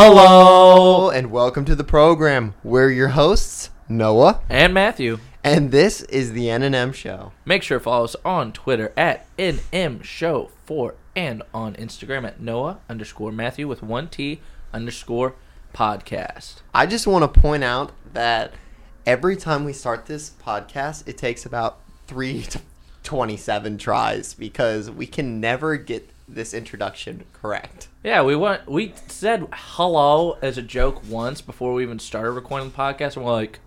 Hello and welcome to the program. We're your hosts, Noah, and Matthew. and this is the N&M show. Make sure to follow us on Twitter at NM Show 4 and on Instagram at Noah underscore Matthew with one T underscore podcast. I just want to point out that every time we start this podcast, it takes about 3 to 27 tries because we can never get this introduction correct. Yeah, we went. we said hello as a joke once before we even started recording the podcast, and we're like,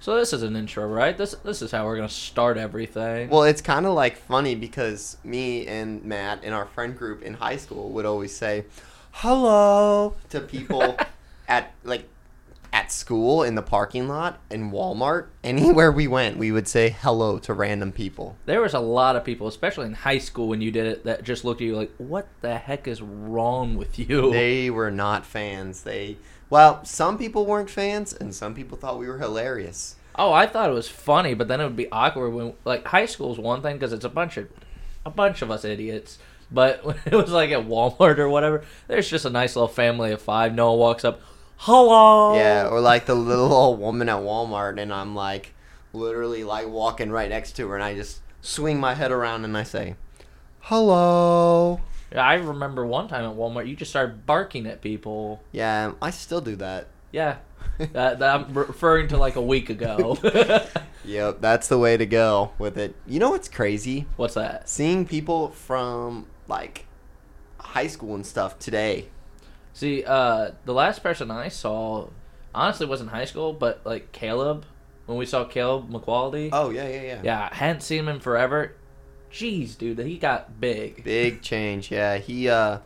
so this is an intro, right? This this is how we're gonna start everything. Well, it's kind of like funny because me and Matt in our friend group in high school would always say hello to people at like at school in the parking lot in Walmart anywhere we went we would say hello to random people. there was a lot of people, especially in high school when you did it, that just looked at you like, what the heck is wrong with you? They were not fans. They well, some people weren't fans and some people thought we were hilarious. Oh, I thought it was funny, but then it would be awkward when like high school is one thing because it's a bunch of a bunch of us idiots. But when it was like at Walmart or whatever, there's just a nice little family of five. Noah walks up, hello. Yeah, or like the little old woman at Walmart, and I'm like literally like walking right next to her, and I just swing my head around and I say, "Hello." Yeah, I remember one time at Walmart, you just started barking at people. Yeah, I still do that. Yeah, that, that I'm referring to like a week ago. Yep, that's the way to go with it. You know what's crazy? What's that? Seeing people from like high school and stuff today. See, uh, the last person I saw, honestly, wasn't high school, but like Caleb. When we saw Caleb McQuality. Oh yeah, yeah, yeah. Yeah, I hadn't seen him in forever. Jeez, dude, he got big. Big change. Yeah, he uh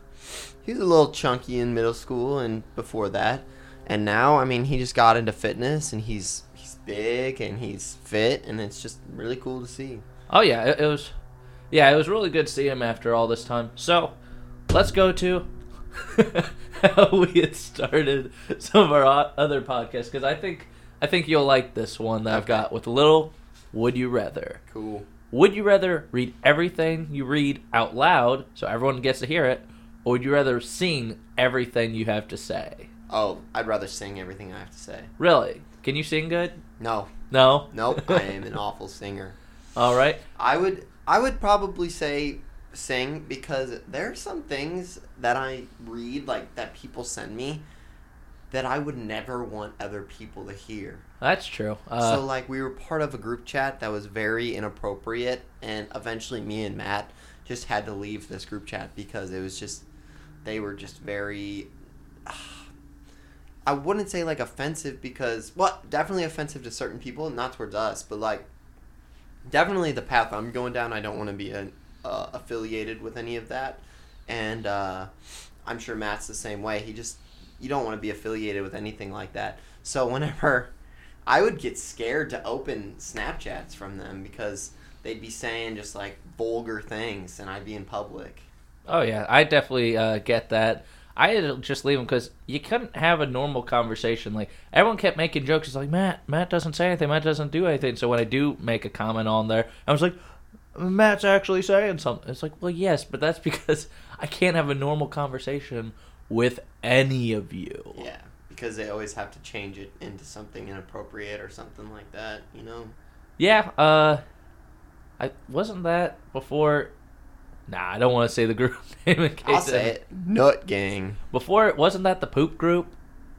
he was a little chunky in middle school and before that. And now, I mean, he just got into fitness and he's he's big and he's fit and it's just really cool to see. Oh yeah, it, it was. Yeah, it was really good to see him after all this time. So, let's go to how we had started some of our other podcasts because I think I think you'll like this one that I've got with a little. Would you rather? Cool. Would you rather read everything you read out loud so everyone gets to hear it, or would you rather sing everything you have to say? Oh, I'd rather sing everything I have to say. Really? Can you sing good? No, No. nope. I am an awful singer. All right. I would I would probably say sing because there are some things that I read like that people send me that I would never want other people to hear. That's true. Uh, so like we were part of a group chat that was very inappropriate and eventually me and Matt just had to leave this group chat because it was just they were just very I wouldn't say like offensive because well definitely offensive to certain people not towards us but like definitely the path I'm going down I don't want to be an, uh, affiliated with any of that and uh, I'm sure Matt's the same way he just you don't want to be affiliated with anything like that so whenever I would get scared to open Snapchats from them because they'd be saying just like vulgar things and I'd be in public. Oh yeah, I definitely uh, get that. I had to just leave them because you couldn't have a normal conversation. Like everyone kept making jokes. It's like Matt, Matt doesn't say anything. Matt doesn't do anything. So when I do make a comment on there, I was like, Matt's actually saying something. It's like, well, yes, but that's because I can't have a normal conversation with any of you. Yeah, because they always have to change it into something inappropriate or something like that, you know? Yeah. Uh, I wasn't that before. Nah, I don't want to say the group name in case. I'll say it. Nut Gang. Before, it wasn't that the poop group?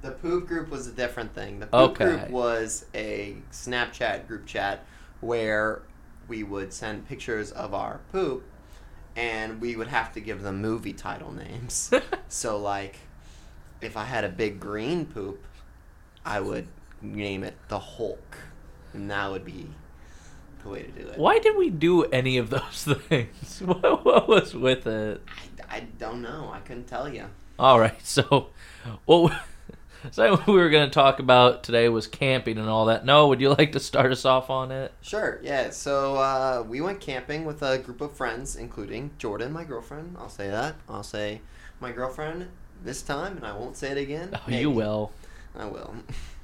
The poop group was a different thing. The poop Okay. group was a Snapchat group chat where we would send pictures of our poop and we would have to give them movie title names. so like if I had a big green poop, I would name it the Hulk. And that would be the way to do it. Why did we do any of those things? What, what was with it? I, I don't know. I couldn't tell you. All right, so what? we- So what we were going to talk about today was camping and all that. No, would you like to start us off on it? Sure, yeah. So uh, we went camping with a group of friends, including Jordan, my girlfriend. I'll say that. I'll say my girlfriend this time, and I won't say it again. Oh, Maybe. you will. I will.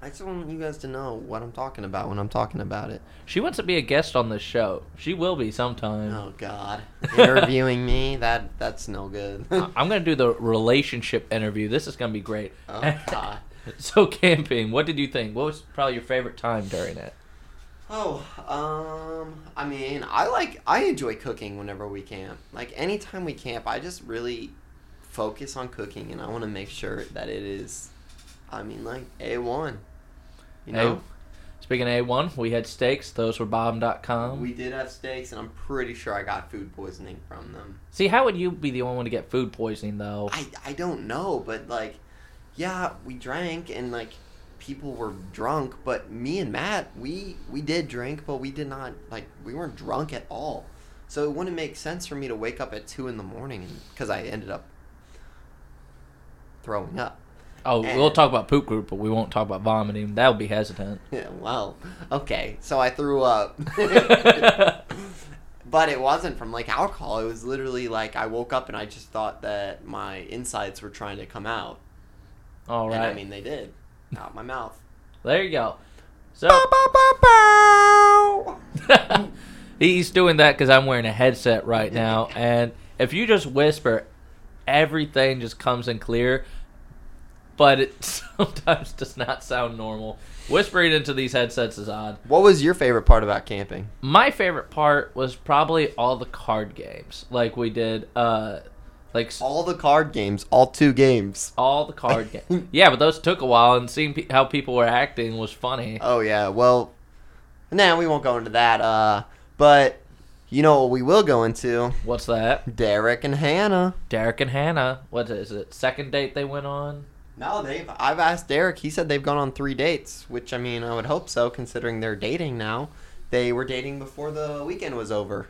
I just want you guys to know what I'm talking about when I'm talking about it. She wants to be a guest on this show. She will be sometime. Oh God, interviewing me that that's no good. I'm gonna do the relationship interview. This is gonna be great. oh God. so camping, what did you think? What was probably your favorite time during it? Oh, um, I mean, I like I enjoy cooking whenever we camp. Like anytime we camp, I just really focus on cooking, and I want to make sure that it is. I mean, like a one. You know, Speaking of A1, we had steaks. Those were bomb.com. we did have steaks, and I'm pretty sure I got food poisoning from them. See, how would you be the only one to get food poisoning, though? I I don't know, but like, yeah, we drank, and like people were drunk, but me and Matt, we we did drink, but we did not like we weren't drunk at all. So it wouldn't make sense for me to wake up at two in the morning because I ended up throwing up. Oh, we'll talk about poop group, but we won't talk about vomiting. That'll be hesitant. Yeah, well, okay, so I threw up. but it wasn't from like alcohol. It was literally like I woke up and I just thought that my insides were trying to come out. All And right. I mean, they did. Out my mouth. there you go. So Bow, bow, bow, bow. he's doing that because I'm wearing a headset right now, and if you just whisper, everything just comes in clear. But it sometimes does not sound normal. Whispering into these headsets is odd. What was your favorite part about camping? My favorite part was probably all the card games, like we did, uh, like All the card games, all two games. all the card games. Yeah, but those took a while, and seeing pe- how people were acting was funny. Oh yeah, well, nah, we won't go into that. Uh, but you know what we will go into? What's that? Derek and Hannah. Derek and Hannah. What is it? Second date they went on. No, they've. I've asked Derek. He said they've gone on three dates, which I mean, I would hope so, considering they're dating now. They were dating before the weekend was over.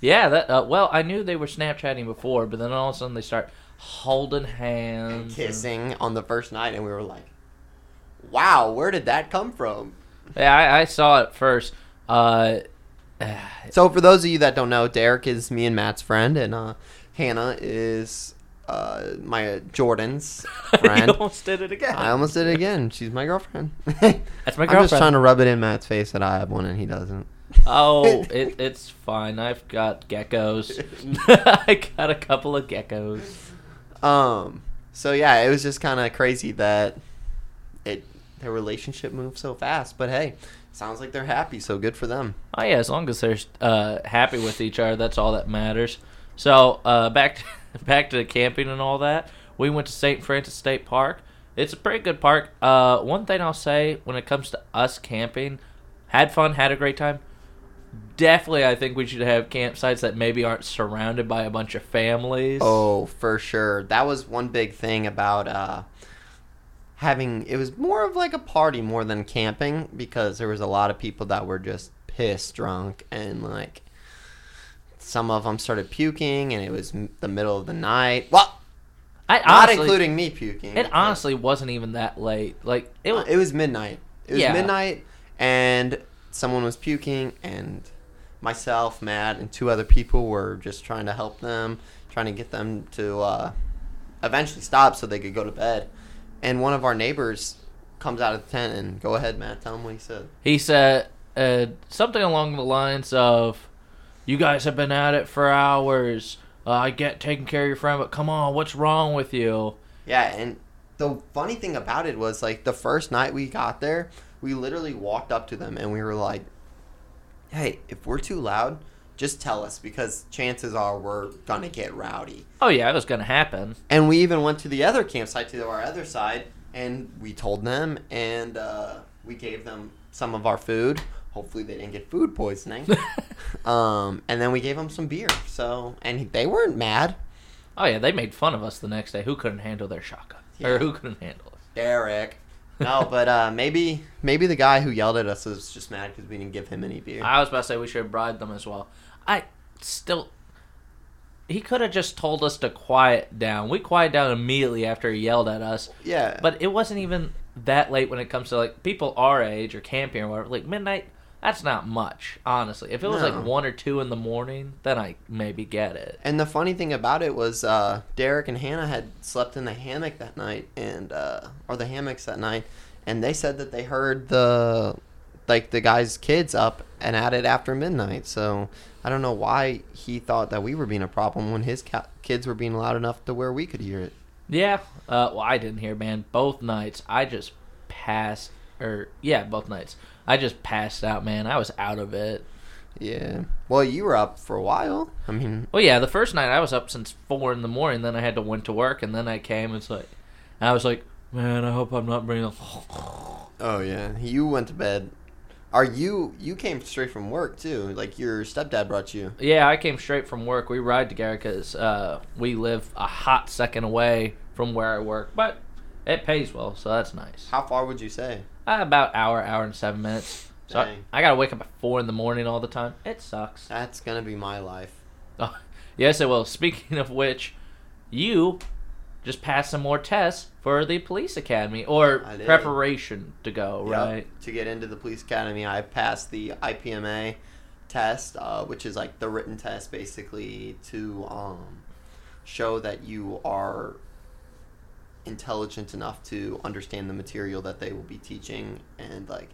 Yeah, that. Uh, well, I knew they were Snapchatting before, but then all of a sudden they start holding hands, and and- kissing on the first night, and we were like, "Wow, where did that come from?" Yeah, I, I saw it first. Uh, So, for those of you that don't know, Derek is me and Matt's friend, and uh, Hannah is uh, my Jordan's friend. almost did it again. I almost did it again. She's my girlfriend. That's my girlfriend. I'm just trying to rub it in Matt's face that I have one and he doesn't. Oh, it, it's fine. I've got geckos. I got a couple of geckos. Um. So yeah, it was just kind of crazy that it their relationship moved so fast. But hey, sounds like they're happy. So good for them. Oh yeah, as long as they're uh, happy with each other, that's all that matters. So uh, back to, back to camping and all that. We went to St. Francois State Park. It's a pretty good park. Uh, one thing I'll say when it comes to us camping, had fun, had a great time. Definitely, I think we should have campsites that maybe aren't surrounded by a bunch of families. Oh, for sure. That was one big thing about uh having it was more of like a party more than camping because there was a lot of people that were just pissed drunk and like some of them started puking and it was m- the middle of the night. Well, I not honestly, including me puking. it honestly wasn't even that late. Like it was. it was midnight. It was Yeah. midnight and someone was puking and myself, Matt, and two other people were just trying to help them, trying to get them to uh, eventually stop so they could go to bed. And one of our neighbors comes out of the tent and go ahead, Matt, tell him what he said. He said uh, something along the lines of, "You guys have been at it for hours. Uh, I get taking care of your friend, but come on, what's wrong with you?" Yeah, and the funny thing about it was like the first night we got there, we literally walked up to them and we were like, "Hey, if we're too loud, just tell us because chances are we're gonna get rowdy." Oh yeah, it was gonna happen. And we even went to the other campsite to our other side, and we told them, and uh, we gave them some of our food. Hopefully, they didn't get food poisoning. um, and then we gave them some beer. So, and they weren't mad. Oh yeah, they made fun of us the next day. Who couldn't handle their shotgun, Yeah. or who couldn't handle it? Derek. No, but uh, maybe maybe the guy who yelled at us was just mad because we didn't give him any beer. I was about to say we should have bribed them as well. I still. He could have just told us to quiet down. We quieted down immediately after he yelled at us. yeah, But it wasn't even that late when it comes to like people our age or camping or whatever. Like midnight, that's not much, honestly. If it was No. like one or two in the morning, then I maybe get it. And the funny thing about it was uh, Derek and Hannah had slept in the hammock that night, and uh, or the hammocks that night, and they said that they heard the like the guy's kids up and at it after midnight. So I don't know why he thought that we were being a problem when his ca- kids were being loud enough to where we could hear it. Yeah. Uh, well, I didn't hear, man. Both nights, I just passed. Or yeah, both nights, I just passed out, man. I was out of it. Yeah. Well, you were up for a while. I mean, Well, yeah, the first night I was up since four in the morning. Then I had to went to work, and then I came. It's like, I was like, man, I hope I'm not bringing. oh yeah, you went to bed. Are you? You came straight from work too. Like your stepdad brought you. Yeah, I came straight from work. We ride together because uh, we live a hot second away from where I work, but it pays well, so that's nice. How far would you say? About hour, hour and seven minutes. So I, Dang. I gotta wake up at four in the morning all the time. It sucks. That's gonna be my life. Oh, yes, it will. Speaking of which, you just passed some more tests for the police academy or I did. preparation to go, Yep. right? To get into the police academy, I passed the IPMA test, uh, which is like the written test, basically to um, show that you are intelligent enough to understand the material that they will be teaching, and like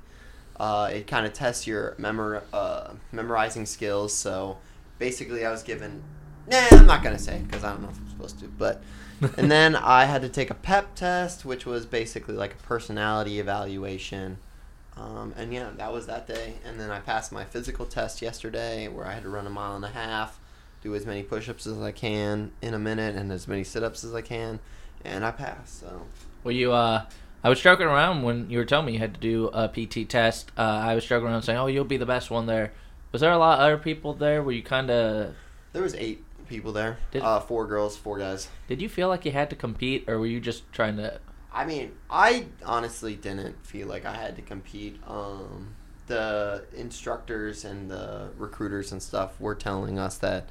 uh, it kind of tests your memor- uh, memorizing skills. So basically, I was given. Nah, I'm not gonna say because I don't know if I'm supposed to, but and then I had to take a PEP test, which was basically like a personality evaluation. Um, and yeah, that was that day. And then I passed my physical test yesterday, where I had to run a mile and a half, do as many push-ups as I can in a minute, and as many sit-ups as I can, and I pass. So Well, you, uh, I was joking around when you were telling me you had to do a PT test. Uh, I was joking around saying, "Oh, you'll be the best one there." Was there a lot of other people there? Were you kind of? there was eight people there. Did- uh, four girls, four guys. Did you feel like you had to compete, or were you just trying to? I mean, I honestly didn't feel like I had to compete. Um, the instructors and the recruiters and stuff were telling us that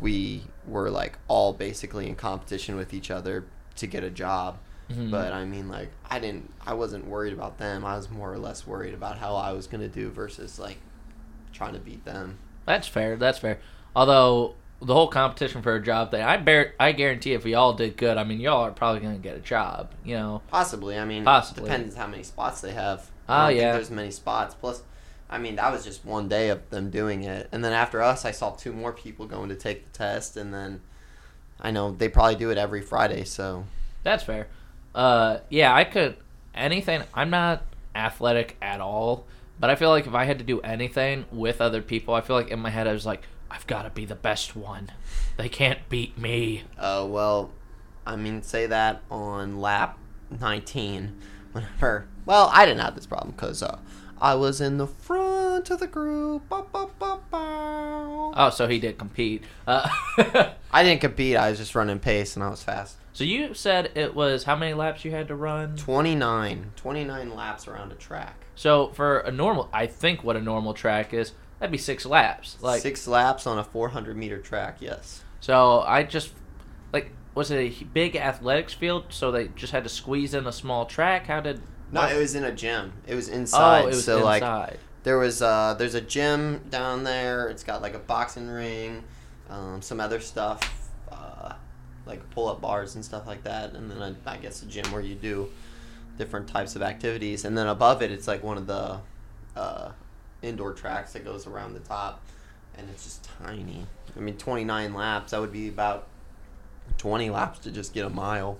we were like all basically in competition with each other to get a job. Mhm. But I mean, like, I didn't, I wasn't worried about them. I was more or less worried about how I was gonna do versus like trying to beat them. That's fair. That's fair. Although the whole competition for a job thing, I bear, I guarantee if we all did good, I mean, y'all are probably gonna get a job. You know. Possibly. I mean, Possibly. depends how many spots they have. Oh, yeah. think there's many spots. Plus, I mean, that was just one day of them doing it, and then after us, I saw two more people going to take the test, and then I know they probably do it every Friday. So That's fair. Uh, yeah, I could anything. I'm not athletic at all, but I feel like if I had to do anything with other people, I feel like in my head I was like, I've got to be the best one. They can't beat me. Uh, well, I mean, say that on lap 19. Whenever, well, I didn't have this problem because uh, I was in the front of the group. Ba, ba, ba. Oh, so he did compete. Uh, I didn't compete. I was just running pace and I was fast. so you said it was how many laps you had to run? 29. 29 laps around a track. So for a normal, I think what a normal track is, that'd be six laps. Like Six laps on a 400 meter track, yes. So I just like was it a big athletics field? So they just had to squeeze in a small track. How did? No, it was in a gym. It was inside. oh, it was so like there was uh there's a gym down there. It's got like a boxing ring, um, some other stuff, uh, like pull up bars and stuff like that, and then I, I guess a gym where you do different types of activities, and then above it it's like one of the uh, indoor tracks that goes around the top, and it's just tiny. I mean, 29 laps. That would be about 20 laps to just get a mile.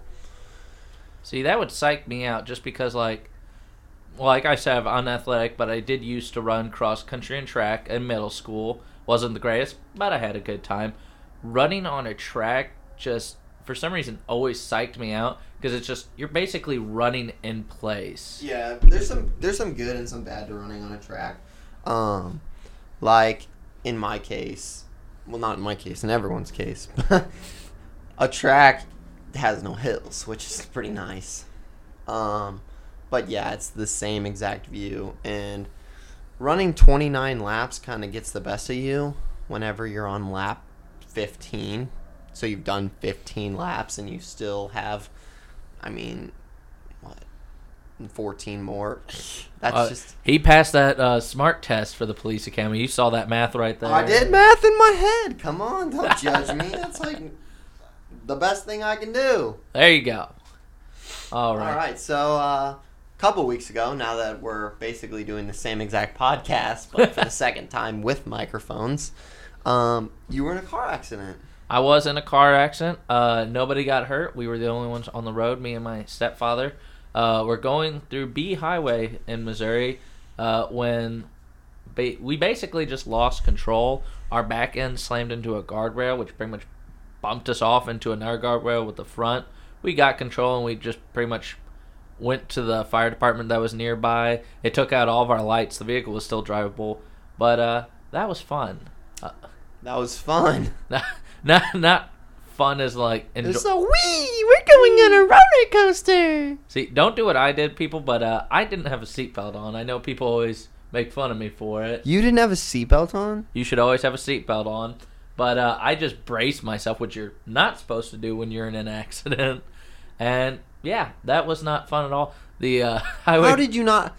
See, that would psych me out just because, like, like I said, I'm unathletic, but I did used to run cross country and track in middle school. Wasn't the greatest, but I had a good time. Running on a track just, for some reason, always psyched me out because it's just, you're basically running in place. Yeah, there's some there's some good and some bad to running on a track. Um, like in my case, well, not in my case, in everyone's case, a track has no hills, which is pretty nice. Um, but yeah, it's the same exact view, and running 29 laps kind of gets the best of you whenever you're on lap 15. So you've done 15 laps, and you still have, I mean, what, 14 more. That's Uh, just. he passed that uh, smart test for the police academy. You saw that math right there. I did math in my head. Come on, don't judge me. That's like the best thing I can do. There you go. All right. All right, so uh, couple weeks ago, now that we're basically doing the same exact podcast, but for the second time with microphones, um, you were in a car accident. I was in a car accident. Uh, nobody got hurt. We were the only ones on the road. Me and my stepfather. Uh, we're going through B Highway in Missouri uh, when ba- we basically just lost control. Our back end slammed into a guardrail, which pretty much bumped us off into another guardrail with the front. We got control and we just pretty much went to the fire department that was nearby. It took out all of our lights. The vehicle was still drivable, but uh, that was fun. Uh, That was fun. not not not fun as like enjoy- It's so wee. We're going on a roller coaster. see. Don't do what I did, people. But uh, I didn't have a seatbelt on. I know people always make fun of me for it. You didn't have a seatbelt on. You should always have a seatbelt on. But uh, I just braced myself, which you're not supposed to do when you're in an accident. And yeah, that was not fun at all. The uh, highway. How did you not?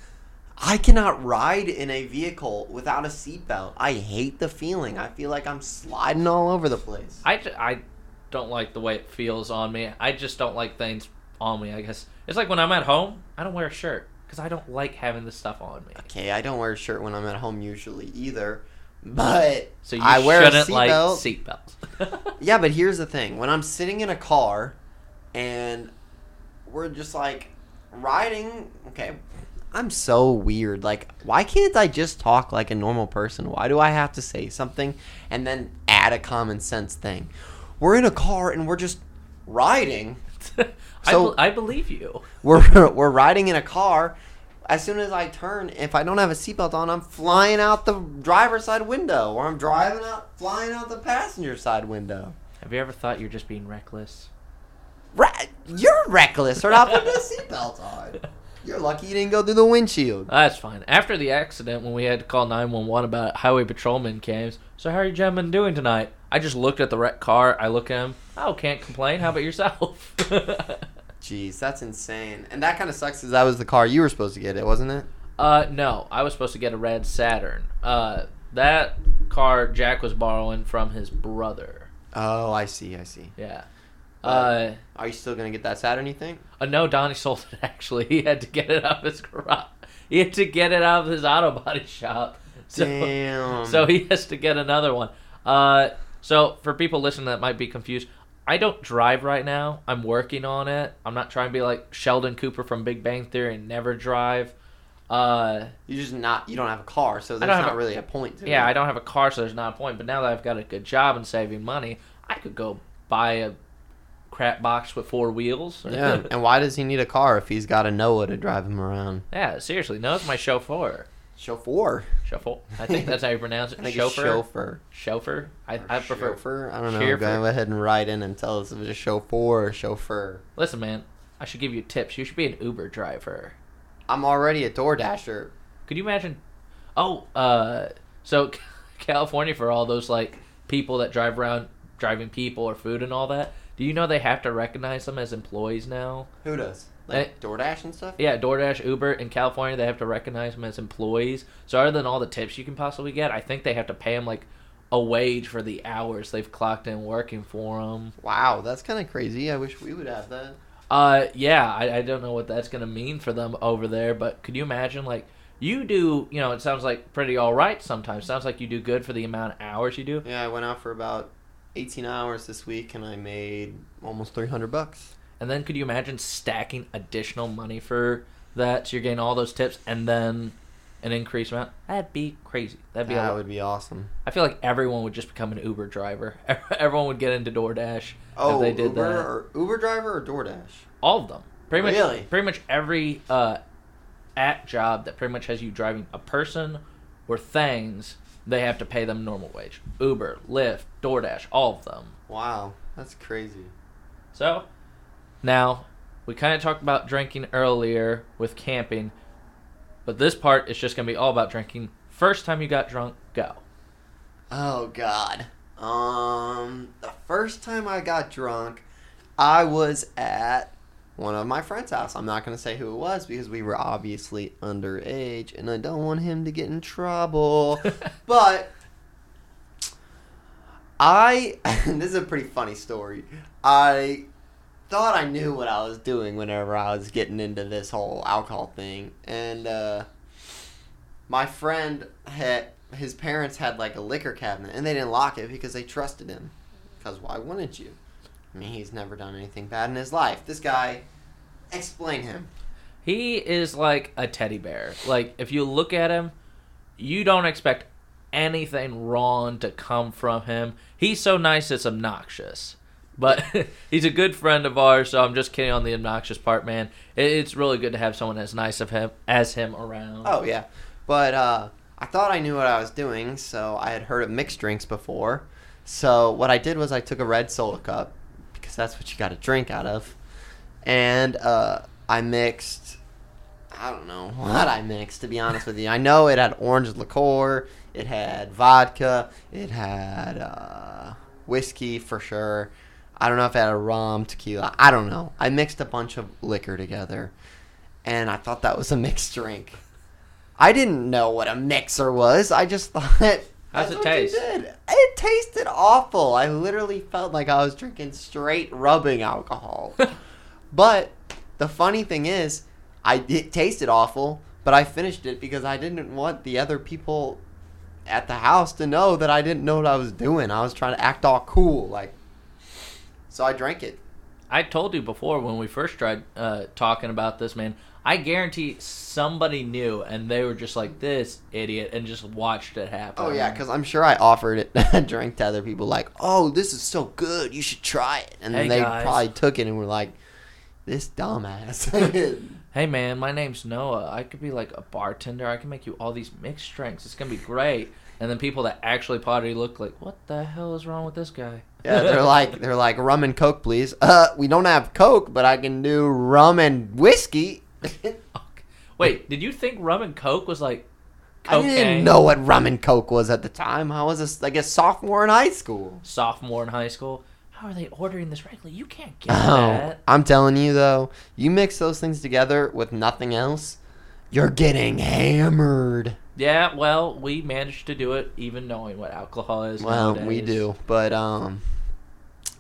I cannot ride in a vehicle without a seatbelt. I hate the feeling. I feel like I'm sliding all over the place. I, I don't like the way it feels on me. I just don't like things on me. I guess it's like when I'm at home, I don't wear a shirt because I don't like having this stuff on me. Okay, I don't wear a shirt when I'm at home usually either, but So you I wear a shouldn't like seatbelt. seatbelts. Yeah, but here's the thing: when I'm sitting in a car and we're just like riding, okay, I'm so weird. Like, why can't I just talk like a normal person? Why do I have to say something and then add a common sense thing? We're in a car and we're just riding. I, So- I believe you. We're we're riding in a car. As soon as I turn, if I don't have a seatbelt on, I'm flying out the driver's side window, or I'm driving out, flying out the passenger side window. Have you ever thought you're just being reckless? Ra- you're reckless for not putting a seatbelt on. You're lucky you didn't go through the windshield. Oh, that's fine. After the accident, when we had to call 911 about highway patrolman came, so how are you gentlemen doing tonight? I just looked at the wrecked car. I look at him. Oh, can't complain. How about yourself? Jeez, that's insane. And that kind of sucks because that was the car you were supposed to get, it wasn't it? uh, no, I was supposed to get a red Saturn. Uh, that car Jack was borrowing from his brother. Oh, I see, I see. Yeah. Uh, Are you still gonna get that Saturn? You think? uh, no, Donnie sold it. Actually, he had to get it out of his garage. He had to get it out of his auto body shop. So, Damn. So he has to get another one. Uh, so for people listening that might be confused, I don't drive right now. I'm working on it. I'm not trying to be like Sheldon Cooper from Big Bang Theory and never drive. Uh, you just not. You don't have a car, so there's don't a- really a point to it. yeah, I don't have a car, so there's not a point. But now that I've got a good job and saving money, I could go buy a crap box with four wheels. Yeah, and why does he need a car if he's got a Noah to drive him around? yeah. Seriously, no, it's my chauffeur. Chauffeur. Chauffeur. I think that's how you pronounce I it. think Chauffeur. chauffeur. Chauffeur. I, I prefer. chauffeur. I don't know. Chauffeur. Go ahead and write in and tell us if it's a chauffeur or chauffeur. Listen, man. I should give you tips. You should be an Uber driver. I'm already a DoorDasher. Could you imagine? Oh, uh, so California for all those like people that drive around driving people or food and all that. Do you know they have to recognize them as employees now? Who does? Like DoorDash and stuff? Yeah, DoorDash, Uber in California, they have to recognize them as employees. So other than all the tips you can possibly get, I think they have to pay them like a wage for the hours they've clocked in working for them. Wow, that's kind of crazy. I wish we would have that. Uh, yeah, I, I don't know what that's gonna mean for them over there, but could you imagine like you do? You know, it sounds like pretty all right sometimes. Sounds like you do good for the amount of hours you do. Yeah, I went out for about 18 hours this week and I made almost 300 bucks. And then could you imagine stacking additional money for that? So you're getting all those tips and then an increased amount. That'd be crazy. That'd be. That would be awesome. I feel like everyone would just become an Uber driver. Everyone would get into DoorDash Oh, if they did Uber that. or Uber driver or DoorDash? All of them. Pretty much. Really? Pretty much every uh, at job that pretty much has you driving a person or things, they have to pay them normal wage. Uber, Lyft, DoorDash, all of them. Wow, that's crazy. So, now we kind of talked about drinking earlier with camping, but this part is just gonna be all about drinking. First time you got drunk, go. Oh God. Um, the first time I got drunk, I was at one of my friend's house. I'm not gonna say who it was because we were obviously underage, and I don't want him to get in trouble. but I, this is a pretty funny story. I thought I knew what I was doing whenever I was getting into this whole alcohol thing, and uh, my friend had his parents had like a liquor cabinet, and they didn't lock it because they trusted him. Because why wouldn't you? I mean, he's never done anything bad in his life. This guy, explain him. He is like a teddy bear. Like if you look at him, you don't expect anything wrong to come from him. He's so nice it's obnoxious. But he's a good friend of ours, so I'm just kidding on the obnoxious part, man. It, it's really good to have someone as nice of him as him around. Oh yeah, but uh, I thought I knew what I was doing, so I had heard of mixed drinks before. So what I did was I took a red soda cup because that's what you got to drink out of, and uh, I mixed. I don't know what I mixed to be honest with you. I know it had orange liqueur, it had vodka, it had uh, whiskey for sure. I don't know if it had a rum, tequila. I don't know. I mixed a bunch of liquor together, and I thought that was a mixed drink. I didn't know what a mixer was. I just thought. How's it taste? did. It tasted awful. I literally felt like I was drinking straight rubbing alcohol. but the funny thing is, I it tasted awful, but I finished it because I didn't want the other people at the house to know that I didn't know what I was doing. I was trying to act all cool, like. So I drank it. I told you before when we first tried uh, talking about this, man. I guarantee somebody knew, and they were just like this idiot, and just watched it happen. Oh yeah, because I'm sure I offered it a drink to other people, like, "Oh, this is so good, you should try it," and Hey, they guys. probably took it and were like, "This dumbass." hey man, my name's Noah. I could be like a bartender. I can make you all these mixed drinks. It's gonna be great. And then people that actually potty look like, what the hell is wrong with this guy? yeah, they're like, they're like, "Rum and Coke, please." Uh, we don't have Coke, but I can do rum and whiskey. Wait, did you think rum and coke was like I didn't know what rum and Coke was at the time. I was a, like a sophomore in high school. Sophomore in high school. How are they ordering this regularly? You can't get Oh, that. I'm telling you though, you mix those things together with nothing else, you're getting hammered. Yeah, well, we managed to do it even knowing what alcohol is. Well, nowadays. we do, but um,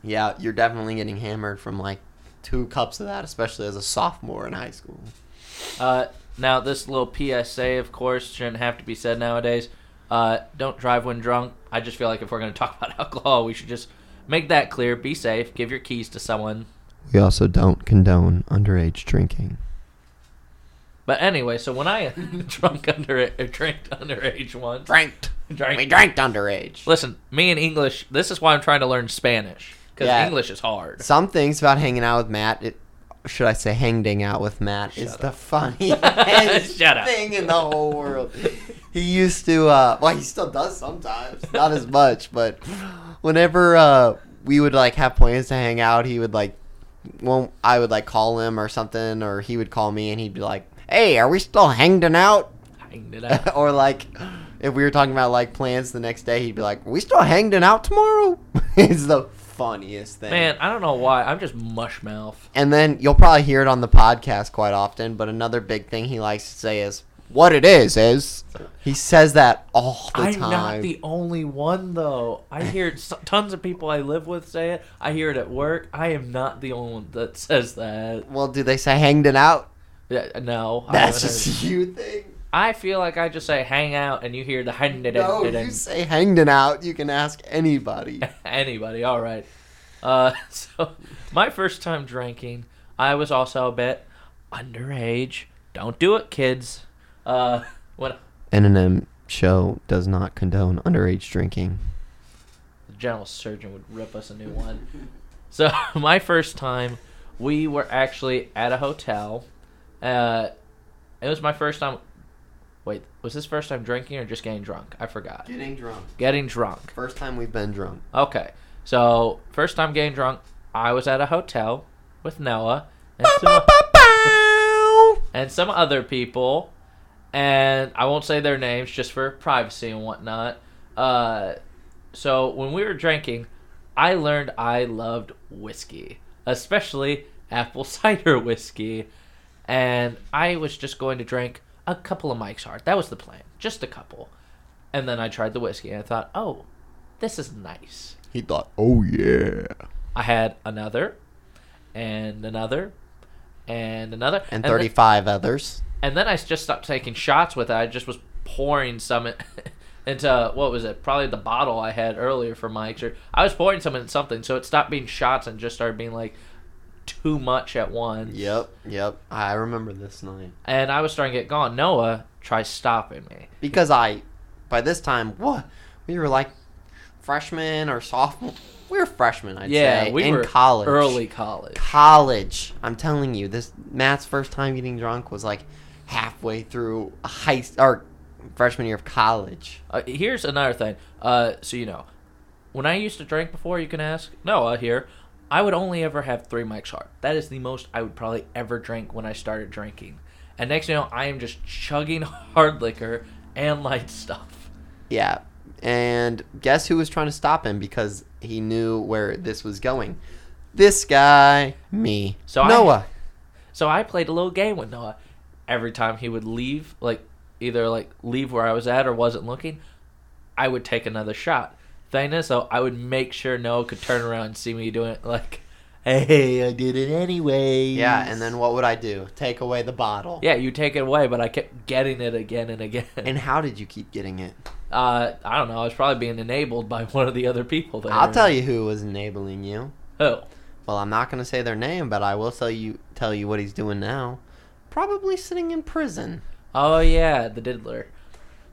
yeah, you're definitely getting hammered from like two cups of that, especially as a sophomore in high school. Uh, now, this little PSA, of course, shouldn't have to be said nowadays. Uh, don't drive when drunk. I just feel like if we're going to talk about alcohol, we should just make that clear. Be safe. Give your keys to someone. We also don't condone underage drinking. But anyway, so when I drunk under or drank underage once, Drank. drank, We drank underage. Listen, me and English. This is why I'm trying to learn Spanish because Yeah. English is hard. Some things about hanging out with Matt, it, should I say hanging out with Matt, is the funniest Shut up. thing in the whole world. He used to, uh, well, he still does sometimes, not as much, but whenever uh, we would like have plans to hang out, he would like, well, I would like call him or something, or he would call me and he'd be like, "Hey, are we still hanging out?" Out. or like, if we were talking about like plans the next day, he'd be like, "We still hanging out tomorrow?" it's the funniest thing. Man, I don't know why. I'm just mush mouth. And then you'll probably hear it on the podcast quite often, but another big thing he likes to say is, what it is, is. He says that all the time. I'm not the only one though. I hear tons of people I live with say it. I hear it at work. I am not the only one that says that. well, do they say hanged it out? Yeah, No, I That's haven't just heard- you thing. I feel like I just say hang out, and you hear the hang No, you say hanged it out, you can ask anybody. anybody. All right. Uh, so my first time drinking, I was also a bit underage. Don't do it, kids. Uh, when N&M show does not condone underage drinking. the general surgeon would rip us a new one. So my first time, we were actually at a hotel. Uh, it was my first time. Wait, was this first time drinking or just getting drunk? I forgot. Getting drunk. Getting drunk. First time we've been drunk. Okay, so first time getting drunk, I was at a hotel with Noah and some, and some other people, and I won't say their names just for privacy and whatnot. Uh, so when we were drinking, I learned I loved whiskey, especially apple cider whiskey, and I was just going to drink a couple of Mike's Hard. That was the plan, just a couple. And then I tried the whiskey, and I thought, oh, this is nice. He thought, oh yeah. I had another, and another, and another, And then- 35 others. and then I just stopped taking shots with it. I just was pouring some in- into what was it? Probably the bottle I had earlier for Mike's. Or I was pouring some in something, so it stopped being shots and just started being like too much at once. Yep, yep. I remember this night. And I was starting to get gone. Noah tries stopping me. Because I, by this time, what? We were like freshmen or sophomore. We were freshmen, I'd yeah, say. we in were college. early college. College. I'm telling you, this Matt's first time getting drunk was like halfway through a high or freshman year of college. Uh, here's another thing. Uh, so you know, when I used to drink before, you can ask Noah here. I would only ever have three Mike's Hard. That is the most I would probably ever drink when I started drinking. And next, you know, I am just chugging hard liquor and light stuff. Yeah. And guess who was trying to stop him because he knew where this was going? This guy, me. So I- Noah. So I played a little game with Noah. Every time he would leave, like either like leave where I was at or wasn't looking, I would take another shot. Though, I would make sure Noah could turn around and see me doing it. Like, hey, I did it anyway. yeah, and then what would I do? Take away the bottle. yeah, you take it away, but I kept getting it again and again. And how did you keep getting it? uh, I don't know. I was probably being enabled by one of the other people there. I'll tell you who was enabling you. Oh, Well, I'm not going to say their name, but I will tell you tell you what he's doing now. Probably sitting in prison. oh yeah, the diddler.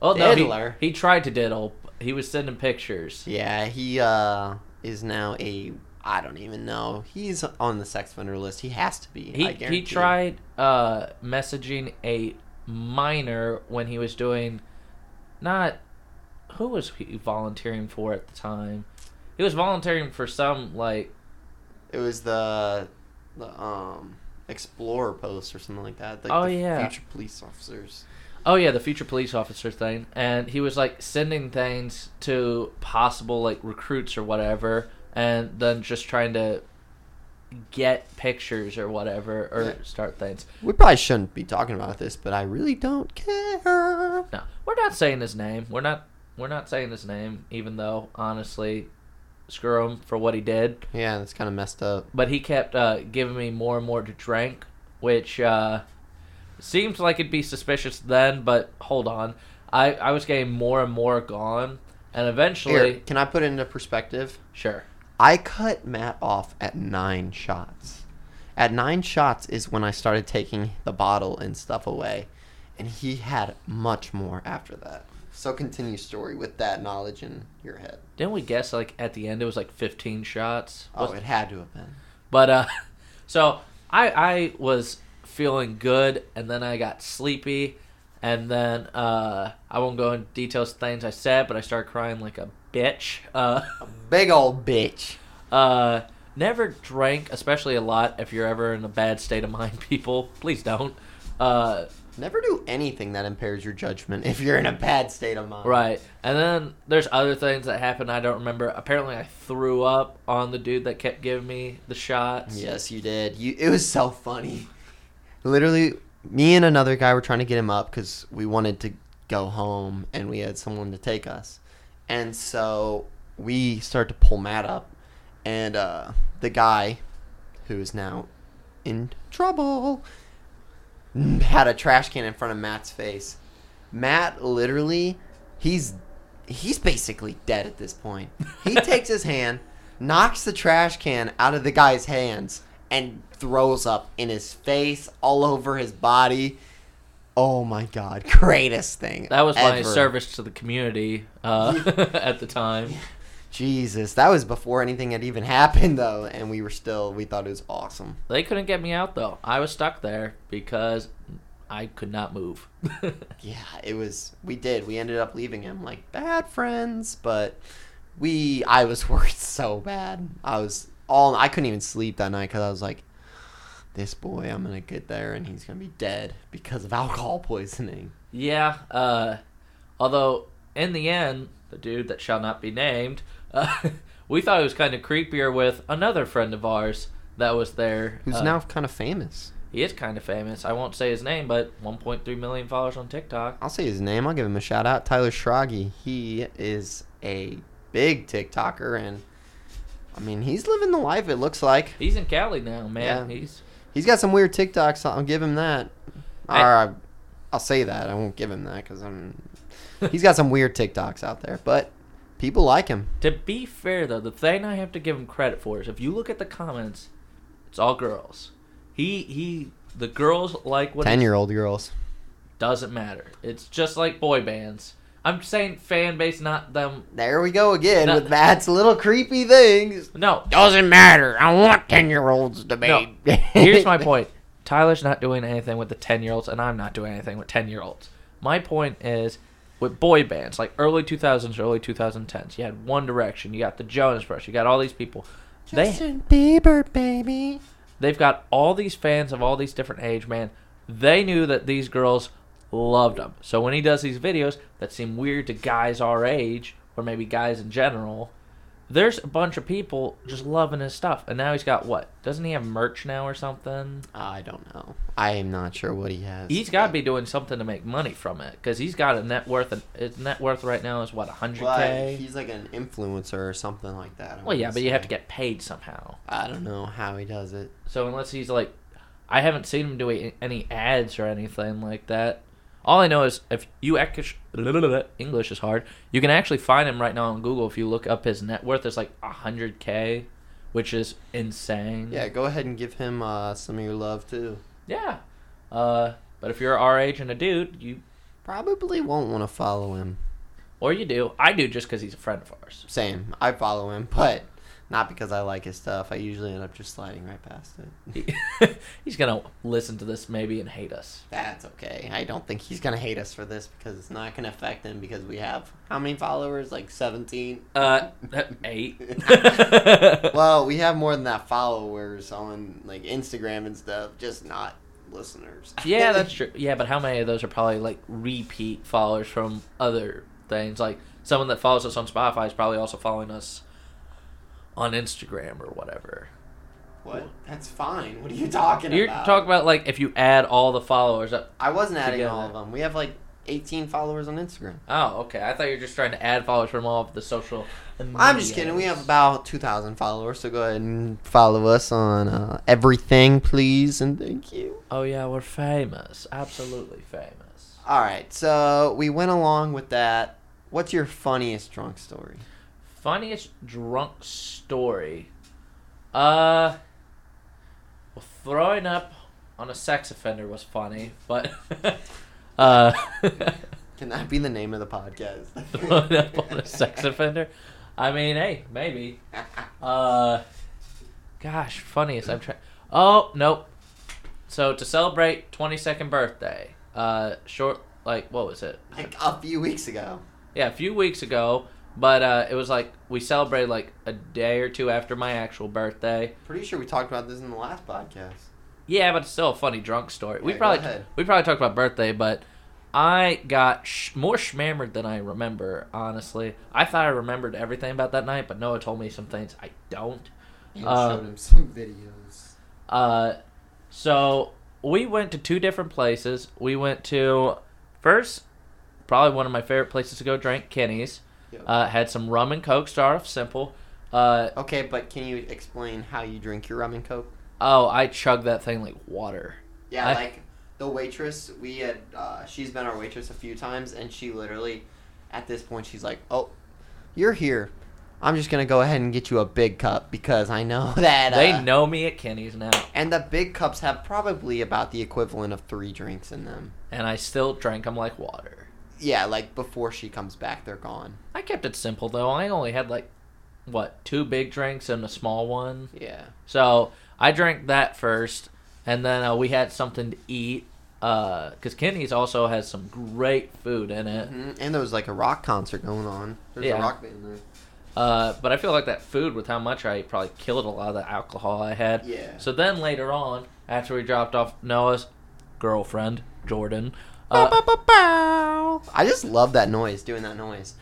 Oh no, he, Diddler? he tried to diddle. He was sending pictures. Yeah, he uh is now a I don't even know. He's on the sex offender list. He has to be. He I guarantee. he tried uh, messaging a minor when he was doing not who was he volunteering for at the time. He was volunteering for some like It was the the um explorer post or something like that. Like Oh, the yeah. future police officers. Oh yeah the future police officer thing, and he was like sending things to possible like recruits or whatever, and then just trying to get pictures or whatever or Yeah. start things. We probably shouldn't be talking about this, but I really don't care. No, we're not saying his name. We're not. We're not saying his name, even though honestly, screw him for what he did. Yeah, that's kind of messed up. But he kept uh, giving me more and more to drink, which uh, seems like it'd be suspicious then. But hold on, I I was getting more and more gone, and eventually, Here, can I put it into perspective? sure. I cut Matt off at nine shots. At nine shots is when I started taking the bottle and stuff away, and he had much more after that. So continue story with that knowledge in your head. Didn't we guess like at the end it was like 15 shots? Oh, it had to have been. But uh, so I I was feeling good, and then I got sleepy, and then uh, I won't go into details of things I said, but I started crying like a bitch. Uh, Big old bitch. uh, never drank, especially a lot. If you're ever in a bad state of mind, people, please don't. Uh, Never do anything that impairs your judgment if you're in a bad state of mind. right, and then there's other things that happened I don't remember. Apparently, I threw up on the dude that kept giving me the shots. Yes, you did. You. It was so funny. Literally, me and another guy were trying to get him up because we wanted to go home and we had someone to take us. And so we start to pull Matt up, and uh, the guy, who is now in trouble, had a trash can in front of Matt's face. Matt literally, he's he's basically dead at this point. He takes his hand, knocks the trash can out of the guy's hands, and throws up in his face, all over his body. Oh my god, greatest thing. That was my service to the community uh, at the time. Jesus, that was before anything had even happened though, and we were still we thought it was awesome. They couldn't get me out though. I was stuck there because I could not move. Yeah, it was. We did. We ended up leaving him like bad friends, but we. I was worried so bad. I was all. I couldn't even sleep that night because I was like, "This boy, I'm gonna get there and he's gonna be dead because of alcohol poisoning." yeah. Uh, although in the end, the dude that shall not be named, uh, we thought it was kind of creepier with another friend of ours that was there. Who's Uh, now kind of famous. He is kind of famous. I won't say his name, but 1.3 million followers on TikTok. I'll say his name. I'll give him a shout out. Tyler Schragi. He is a big TikToker and I mean, he's living the life. It looks like He's in Cali now, man. Yeah. He's he's got some weird TikToks. I'll give him that. Or I- I, I'll say that. I won't give him that because I'm. He's got some weird TikToks out there, but people like him. to be fair though. The thing I have to give him credit for is if you look at the comments, it's all girls. He he. The girls like what Ten year old girls. doesn't matter. It's just like boy bands. I'm saying fan base, not them. There we go again No. with Matt's little creepy things. No, Doesn't matter. I want ten year olds to be. No. Here's my point. Tyler's not doing anything with the 10 year olds, and I'm not doing anything with 10 year olds. My point is with boy bands, like early 2000s, early 2010s, you had One Direction, you got the Jonas Brothers, you got all these people. They, Justin Bieber, baby. they've got all these fans of all these different age, man. They knew that these girls loved him. So when he does these videos that seem weird to guys our age, or maybe guys in general, there's a bunch of people just loving his stuff. And now he's got what? Doesn't he have merch now or something? I don't know. I am not sure what he has. He's got to be doing something to make money from it because he's got a net worth. And his net worth right now is what hundred Well, k. he's like an influencer or something like that. I Well, yeah, but you have to get paid somehow. I don't know how he does it. So unless he's like, I haven't seen him doing any ads or anything like that. All I know is if you English is hard. You can actually find him right now on Google if you look up his net worth. It's like hundred k, which is insane. Yeah, go ahead and give him uh, some of your love too. Yeah. Uh, but if you're our age and a dude, you Probably won't want to follow him. or you do. I do just because he's a friend of ours. Same. I follow him, but not because I like his stuff. I usually end up just sliding right past it. He's gonna listen to this maybe and hate us. That's okay. I don't think he's gonna hate us for this because it's not gonna affect him because we have how many followers? Like seventeen. Uh, eight. Well, we have more than that followers on like Instagram and stuff, just not listeners. yeah, that's true. Yeah, but how many of those are probably like repeat followers from other things? Like someone that follows us on Spotify is probably also following us on Instagram or whatever. What? That's fine. What are you talking about? You're about? talking about like if you add all the followers up. I wasn't adding all of them. We have like 18 followers on Instagram. Oh, okay. I thought you were just trying to add followers from all of the social. I'm just kidding. We have about 2,000 followers, so go ahead and follow us on uh, everything, please, and thank you. Oh yeah, we're famous. Absolutely famous. All right, so we went along with that. What's your funniest drunk story? Funniest drunk story. Uh, well, throwing up on a sex offender was funny, but uh, Can that be the name of the podcast? throwing up on a sex offender. I mean, hey, maybe. Uh, gosh, funniest. I'm trying. Oh nope. So to celebrate 22nd birthday, uh, short like what was it? like a few weeks ago. Yeah, a few weeks ago. But uh, it was like we celebrated like a day or two after my actual birthday. Pretty sure we talked about this in the last podcast. Yeah, but it's still a funny drunk story. we Yeah, go probably we probably talked about birthday, but I got sh- more schmammered than I remember. Honestly, I thought I remembered everything about that night, but Noah told me some things I don't. You Uh, showed him some videos. Uh, so we went to two different places. We went to first, probably one of my favorite places to go drink, Kenny's. Yep. Uh, had some rum and coke. Start off simple. Uh, Okay, but can you explain how you drink your rum and coke? oh, I chug that thing like water. Yeah, I- like the waitress, we had, uh, she's been our waitress a few times, and she literally, at this point, she's like, "Oh, you're here. I'm just gonna go ahead and get you a big cup because I know that." Uh, They know me at Kenny's now, And the big cups have probably about the equivalent of three drinks in them. and I still drank them like water. Yeah, like before she comes back, they're gone. I kept it simple though. I only had like what two big drinks and a small one. Yeah. So I drank that first, and then uh, we had something to eat. Because Kenny's also has some great food in it. hmm And there was like a rock concert going on. There's Yeah. a rock band there. Uh, but I feel like that food, with how much I ate, probably killed a lot of the alcohol I had. Yeah. So then later on, after we dropped off Noah's girlfriend, Jordan, uh, I just love that noise, doing that noise.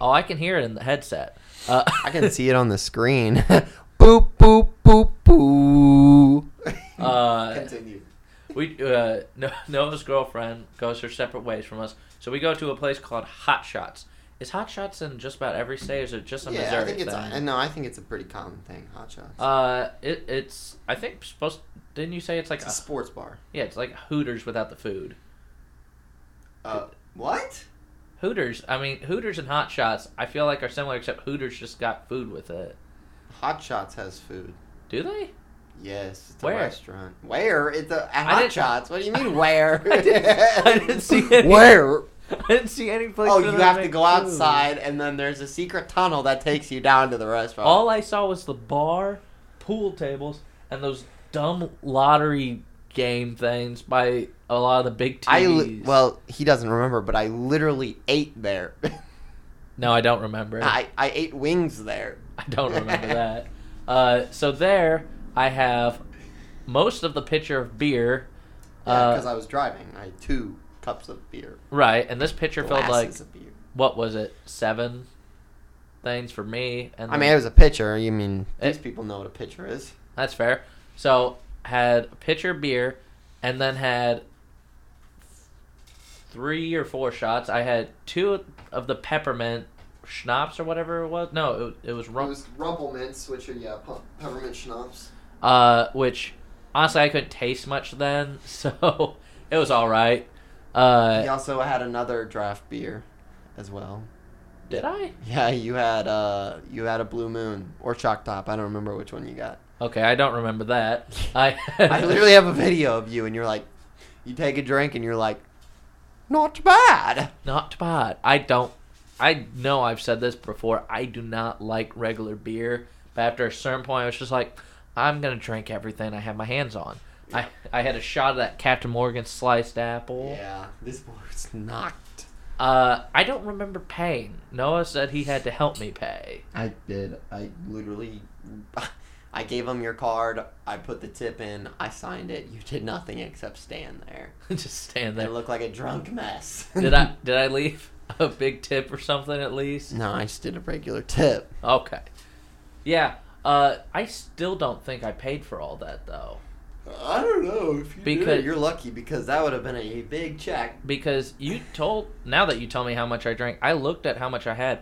oh, I can hear it in the headset. Uh, I can see it on the screen. boop boop boop boo. Uh, Continue. we uh, No- Noah's girlfriend goes her separate ways from us, so we go to a place called Hot Shots. Is hot shots in just about every state? Or is it just a yeah, Missouri I think it's. thing? A, no, I think it's a pretty common thing. Hot shots. Uh, it it's I think supposed. Didn't you say it's like it's a a, sports bar. yeah? It's like Hooters without the food. Uh, what? Hooters. I mean, Hooters and Hot Shots. I feel like are similar, except Hooters just got food with it. Hot Shots has food. Do they? Yes, it's Where? a restaurant. Where? It's a, a Hot Shots. What do you mean where? I didn't- I didn't see any. Where? I didn't see any place. Oh, you have to go food. outside, and then there's a secret tunnel that takes you down to the restaurant. All I saw was the bar, pool tables, and those dumb lottery game things by a lot of the big I TVs. li- well, he doesn't remember, but I literally ate there. no, I don't remember. I, I ate wings there. I don't remember that. Uh, so there, I have most of the pitcher of beer. because uh, I was driving. I had two cups of beer. right, and this pitcher filled like of beer. what was it, seven things for me, and I mean, it was a pitcher. You mean these It- people know what a pitcher is? That's fair. So had a pitcher beer, and then had three or four shots. I had two of the peppermint schnapps or whatever it was. No, it, it was It rum. was Rumple Minze, which are yeah, peppermint schnapps. Uh, which honestly I couldn't taste much then, so it was all right. He Uh, also had another draft beer, as well. did I? Yeah, you had uh, you had a Blue Moon or Shock Top. I don't remember which one you got. Okay, I don't remember that. I I literally have a video of you, and you're like, you take a drink, and you're like, not bad. Not bad. I don't. I know I've said this before. I do not like regular beer. But after a certain point, I was just like, I'm gonna drink everything I have my hands on. I I had a shot of that Captain Morgan sliced apple. Yeah, this board's knocked. Uh, I don't remember paying. Noah said he had to help me pay. I did. I literally, I gave him your card. I put the tip in. I signed it. You did nothing except stand there. just stand It there. looked like a drunk mess. Did I did I leave a big tip or something at least? No, I just did a regular tip. Okay. Yeah. Uh, I still don't think I paid for all that though. I don't know if you Because- did. You're lucky because that would have been a big check. because you told now that you tell me how much I drank, I looked at how much I had.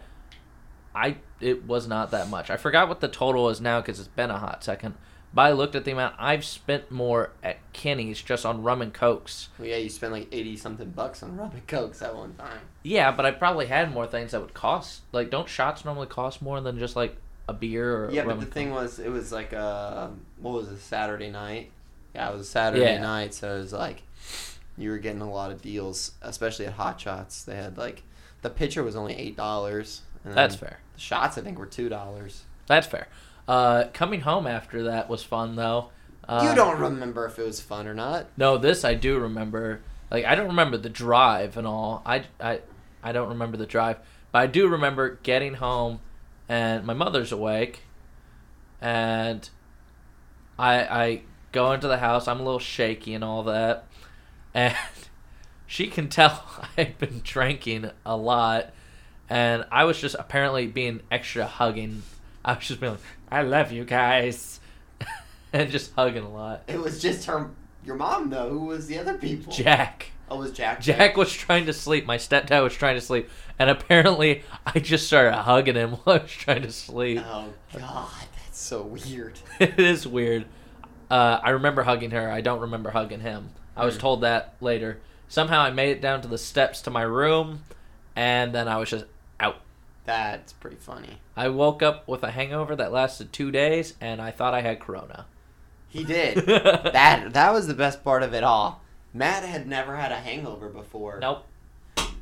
I it was not that much. I forgot what the total is now because it's been a hot second. But I looked at the amount I've spent more at Kenny's just on rum and cokes. Well, yeah, you spent like eighty something bucks on rum and cokes at one time. Yeah, but I probably had more things that would cost. Like, don't shots normally cost more than just like a beer or Yeah, rum but the thing was, it was like a what was it? Saturday night. Yeah, it was Saturday Yeah. night, so it was like you were getting a lot of deals, especially at Hot Shots. They had like the pitcher was only eight dollars. That's fair. The shots, I think, were two dollars. That's fair. Uh, coming home after that was fun though. Uh, you don't remember if it was fun or not. No, this I do remember. Like I don't remember the drive and all. I, I, I don't remember the drive, but I do remember getting home, and my mother's awake, and I I go into the house. I'm a little shaky and all that, and she can tell I've been drinking a lot, and I was just apparently being extra hugging. I was just being like, "I love you guys," and just hugging a lot. It was just her, your mom though. Who was the other people? Jack. Oh, it was Jack. Jack was trying to sleep. My stepdad was trying to sleep, and apparently I just started hugging him while I was trying to sleep. Oh God, that's so weird. it is weird. Uh, I remember hugging her. I don't remember hugging him. I was Hmm. told that later. Somehow I made it down to the steps to my room, and then I was just out. That's pretty funny. I woke up with a hangover that lasted two days, and I thought I had corona. He did. that that was the best part of it all. Matt had never had a hangover before. Nope.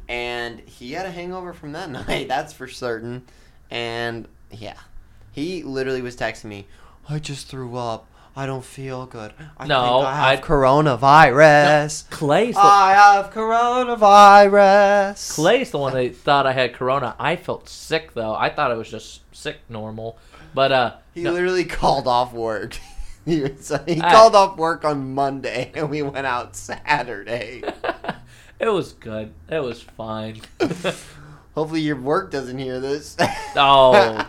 And he had a hangover from that night, that's for certain. And yeah. He literally was texting me, I just threw up. I don't feel good. I No, think I have I- coronavirus. Clay's the, I have coronavirus. Clay's the one that thought I had corona. I felt sick though. I thought it was just sick normal, but uh, He no- literally called off work. he was, he I- called off work on Monday and we went out Saturday. it was good. It was fine. Hopefully your work doesn't hear this. Oh.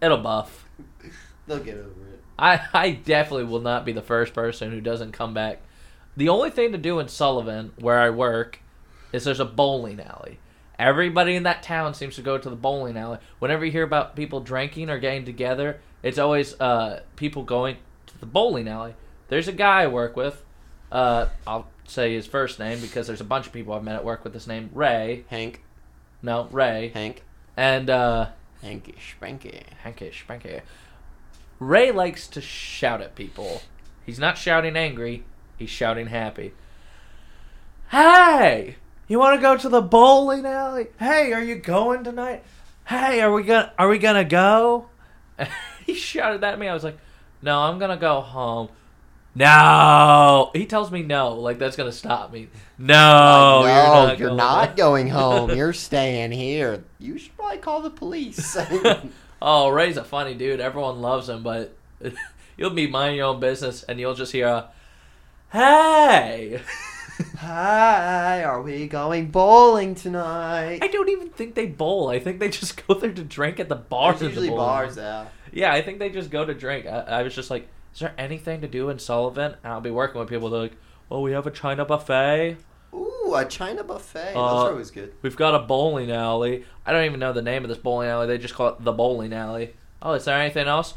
It'll buff. They'll get over it. I, I definitely will not be the first person who doesn't come back. The only thing to do in Sullivan, where I work, is there's a bowling alley. Everybody in that town seems to go to the bowling alley. Whenever you hear about people drinking or getting together, it's always uh, people going to the bowling alley. There's a guy I work with. Uh, I'll say his first name because there's a bunch of people I've met at work with this name. Ray. Hank, No, Ray. Hank, And uh, Hanky Spanky. Hankish, Spanky. Ray likes to shout at people. He's not shouting angry, he's shouting happy. Hey! You want to go to the bowling alley? Hey, are you going tonight? Hey, are we gonna are we gonna go? he shouted at me. I was like, "No, I'm gonna go home." No, he tells me no. Like that's gonna stop me. No, no, you're not. you're going not going home. You're staying here. You should probably call the police. Oh, Ray's a funny dude. Everyone loves him, but you'll be minding your own business and you'll just hear a, "Hey." Hi, are we going bowling tonight? I don't even think they bowl. I think they just go there to drink at the bars. There's at the usually bars, yeah. Yeah, I think they just go to drink. I, I was just like, "Is there anything to do in Sullivan?" And I'll be working with people. They're like, "Well, we have a China buffet. Ooh, a China buffet. Uh, Those are always good. We've got a bowling alley. I don't even know the name of this bowling alley. They just call it the bowling alley. Oh, is there anything else?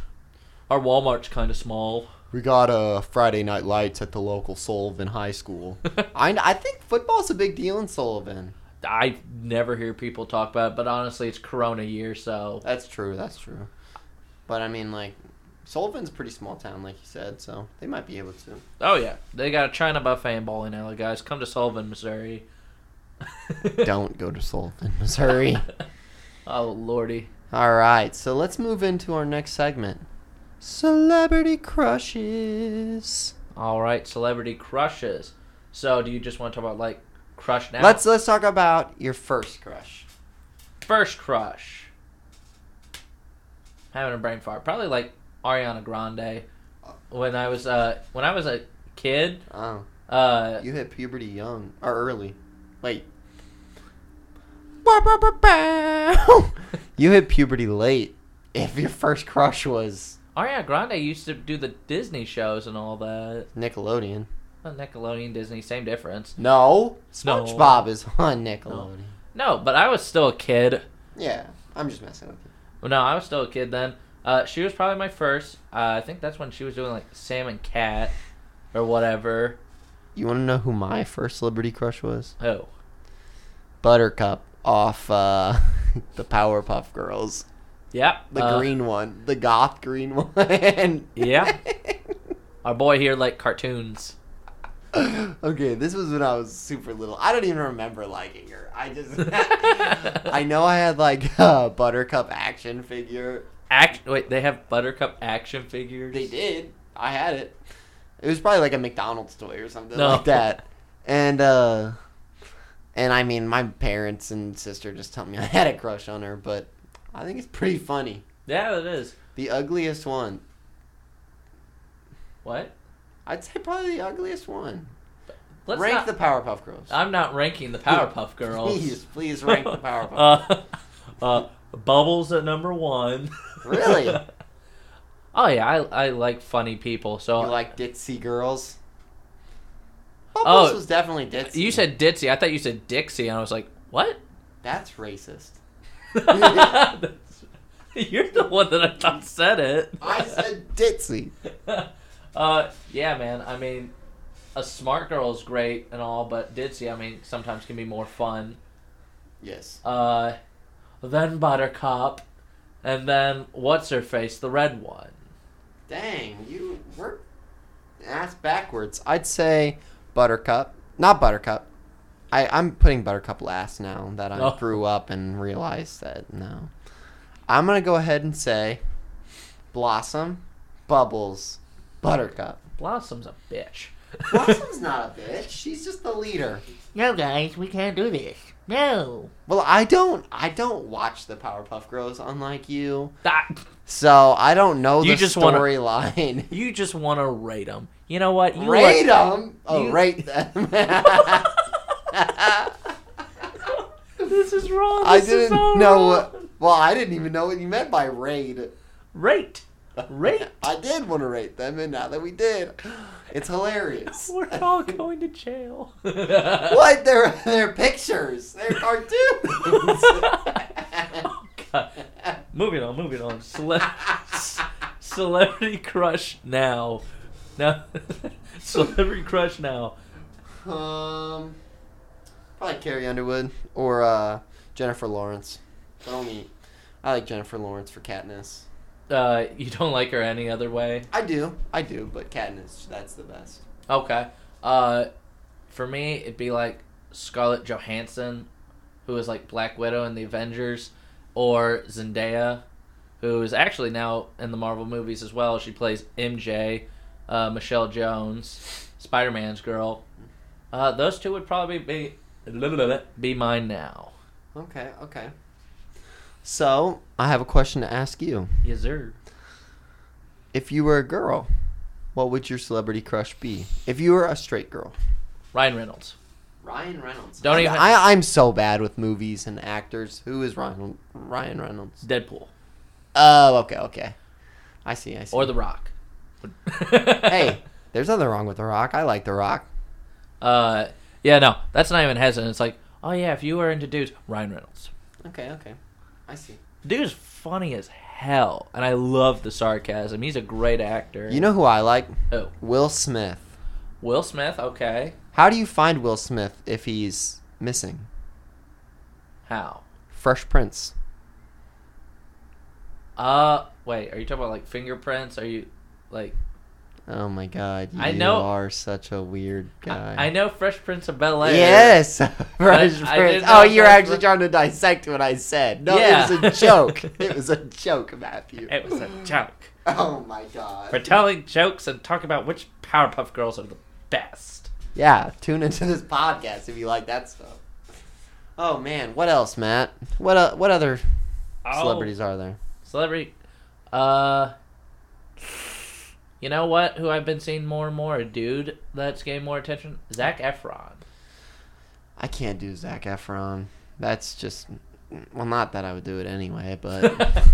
Our Walmart's kind of small. We got uh, Friday night lights at the local Sullivan High School. I, I think football's a big deal in Sullivan. I never hear people talk about it, but honestly, it's Corona year, so That's true. That's true. But I mean, like, Sullivan's a pretty small town, like you said, so they might be able to. oh yeah, they got a China buffet and bowling alley, guys. Come to Sullivan, Missouri. Don't go to Sullivan, Missouri. oh lordy. All right, so let's move into our next segment. Celebrity crushes. All right, celebrity crushes. So, do you just want to talk about like crush now? Let's let's talk about your first crush. first crush. Having a brain fart, probably like Ariana Grande. When I was uh when I was a kid, Oh, uh you hit puberty young or early. Wait. you hit puberty late. If your first crush was Ariana Grande used to do the Disney shows and all that. Nickelodeon. Well, Nickelodeon, Disney, same difference. No, No. SpongeBob is on Nickelodeon. No, but I was still a kid. Yeah, I'm just messing with you. Well, no, I was still a kid then. Uh, she was probably my first. Uh, I think that's when she was doing like Sam and Cat or whatever. You want to know who my first celebrity crush was? Oh, Buttercup off uh, the Powerpuff Girls. yep. The uh, green one, the goth green one. Yeah. Our boy here like cartoons. okay, this was when I was super little. I don't even remember liking her. I just, I know I had like a Buttercup action figure. Act. Wait, they have Buttercup action figures. They did. I had it. It was probably like a McDonald's toy or something No. like that. And uh, and I mean, my parents and sister just tell me I had a crush on her, but I think it's pretty funny. Yeah, it is. The ugliest one. What? I'd say probably the ugliest one. Let's rank not, the Powerpuff Girls. I'm not ranking the Powerpuff Girls. Please, please rank the Powerpuff. uh, uh, Bubbles at number one. Really? oh yeah, I I like funny people. So You like ditzy girls? Bubbles Oh, was definitely ditzy. you said Ditzy. I thought you said Dixie, and I was like, what? that's racist. You're the one that I thought said it. I said ditzy. uh, yeah, man. I mean, a smart girl is great and all, but Ditzy, I mean, sometimes can be more fun. Yes. Uh, then Buttercup, and then what's her face, the red one. Dang, you were ass backwards. I'd say Buttercup, not Buttercup. I I'm putting Buttercup last now that I Oh. grew up and realized that no. I'm gonna go ahead and say Blossom, Bubbles, Buttercup. Blossom's a bitch. Blossom's not a bitch. She's just the leader. no, guys, we can't do this. No. Well, I don't. I don't watch the Powerpuff Girls, unlike you. That, So I don't know You the just storyline. you just want to rate them. You know what? You rate like- them. Oh, you- rate them. this is wrong. I This is didn't so know. wrong. What, well, I didn't even know what you meant by raid. Rate. Rate. I did want to rate them, and now that we did, it's hilarious. We're all going to jail. what? They're they're pictures. They're cartoons. oh, God. Moving on, moving on. Cele- celebrity crush now. Now, celebrity crush now. um, probably Carrie Underwood or uh, Jennifer Lawrence. But only, I like Jennifer Lawrence for Katniss. Uh, you don't like her any other way? I do, I do, but Katniss, that's the best. Okay. Uh, for me, it'd be like Scarlett Johansson, who is like Black Widow in the Avengers, or Zendaya, who is actually now in the Marvel movies as well. She plays MJ, uh, Michelle Jones, Spider Man's girl. Uh, those two would probably be be mine now. Okay, okay. So I have a question to ask you. Yes, sir. If you were a girl, what would your celebrity crush be? If you were a straight girl. Ryan Reynolds. Ryan Reynolds. Don't I, even- I, I'm so bad with movies and actors. Who is Ryan Ryan Reynolds? Deadpool. Oh, okay, okay. I see. I see. Or The Rock. hey, there's nothing wrong with The Rock. I like The Rock. Uh, yeah, no, that's not even hesitant. It's like, oh yeah, if you were into dudes, Ryan Reynolds. Okay, okay. I see. Dude's funny as hell, and I love the sarcasm. He's a great actor. You know who I like? oh, Will Smith. Will Smith. Okay, How do you find Will Smith if he's missing? how? Fresh Prince. Uh, wait, are you talking about like fingerprints? Are you like? Oh my God! You I know- are such a weird guy. I, I know Fresh Prince of Bel Air. Yes, Fresh Prince. Oh, you're Fresh actually Prince- trying to dissect what I said. No, Yeah. it was a joke. it was a joke, Matthew. It was a joke. Oh my God. For telling jokes and talking about which Powerpuff Girls are the best. Yeah, tune into this podcast if you like that stuff. Oh man, what else, Matt? What uh, what other Oh, celebrities are there? Celebrity. Uh. You know what? Who I've been seeing more and more? A dude that's getting more attention. Zac Efron. I can't do Zac Efron. That's just well, not that I would do it anyway, but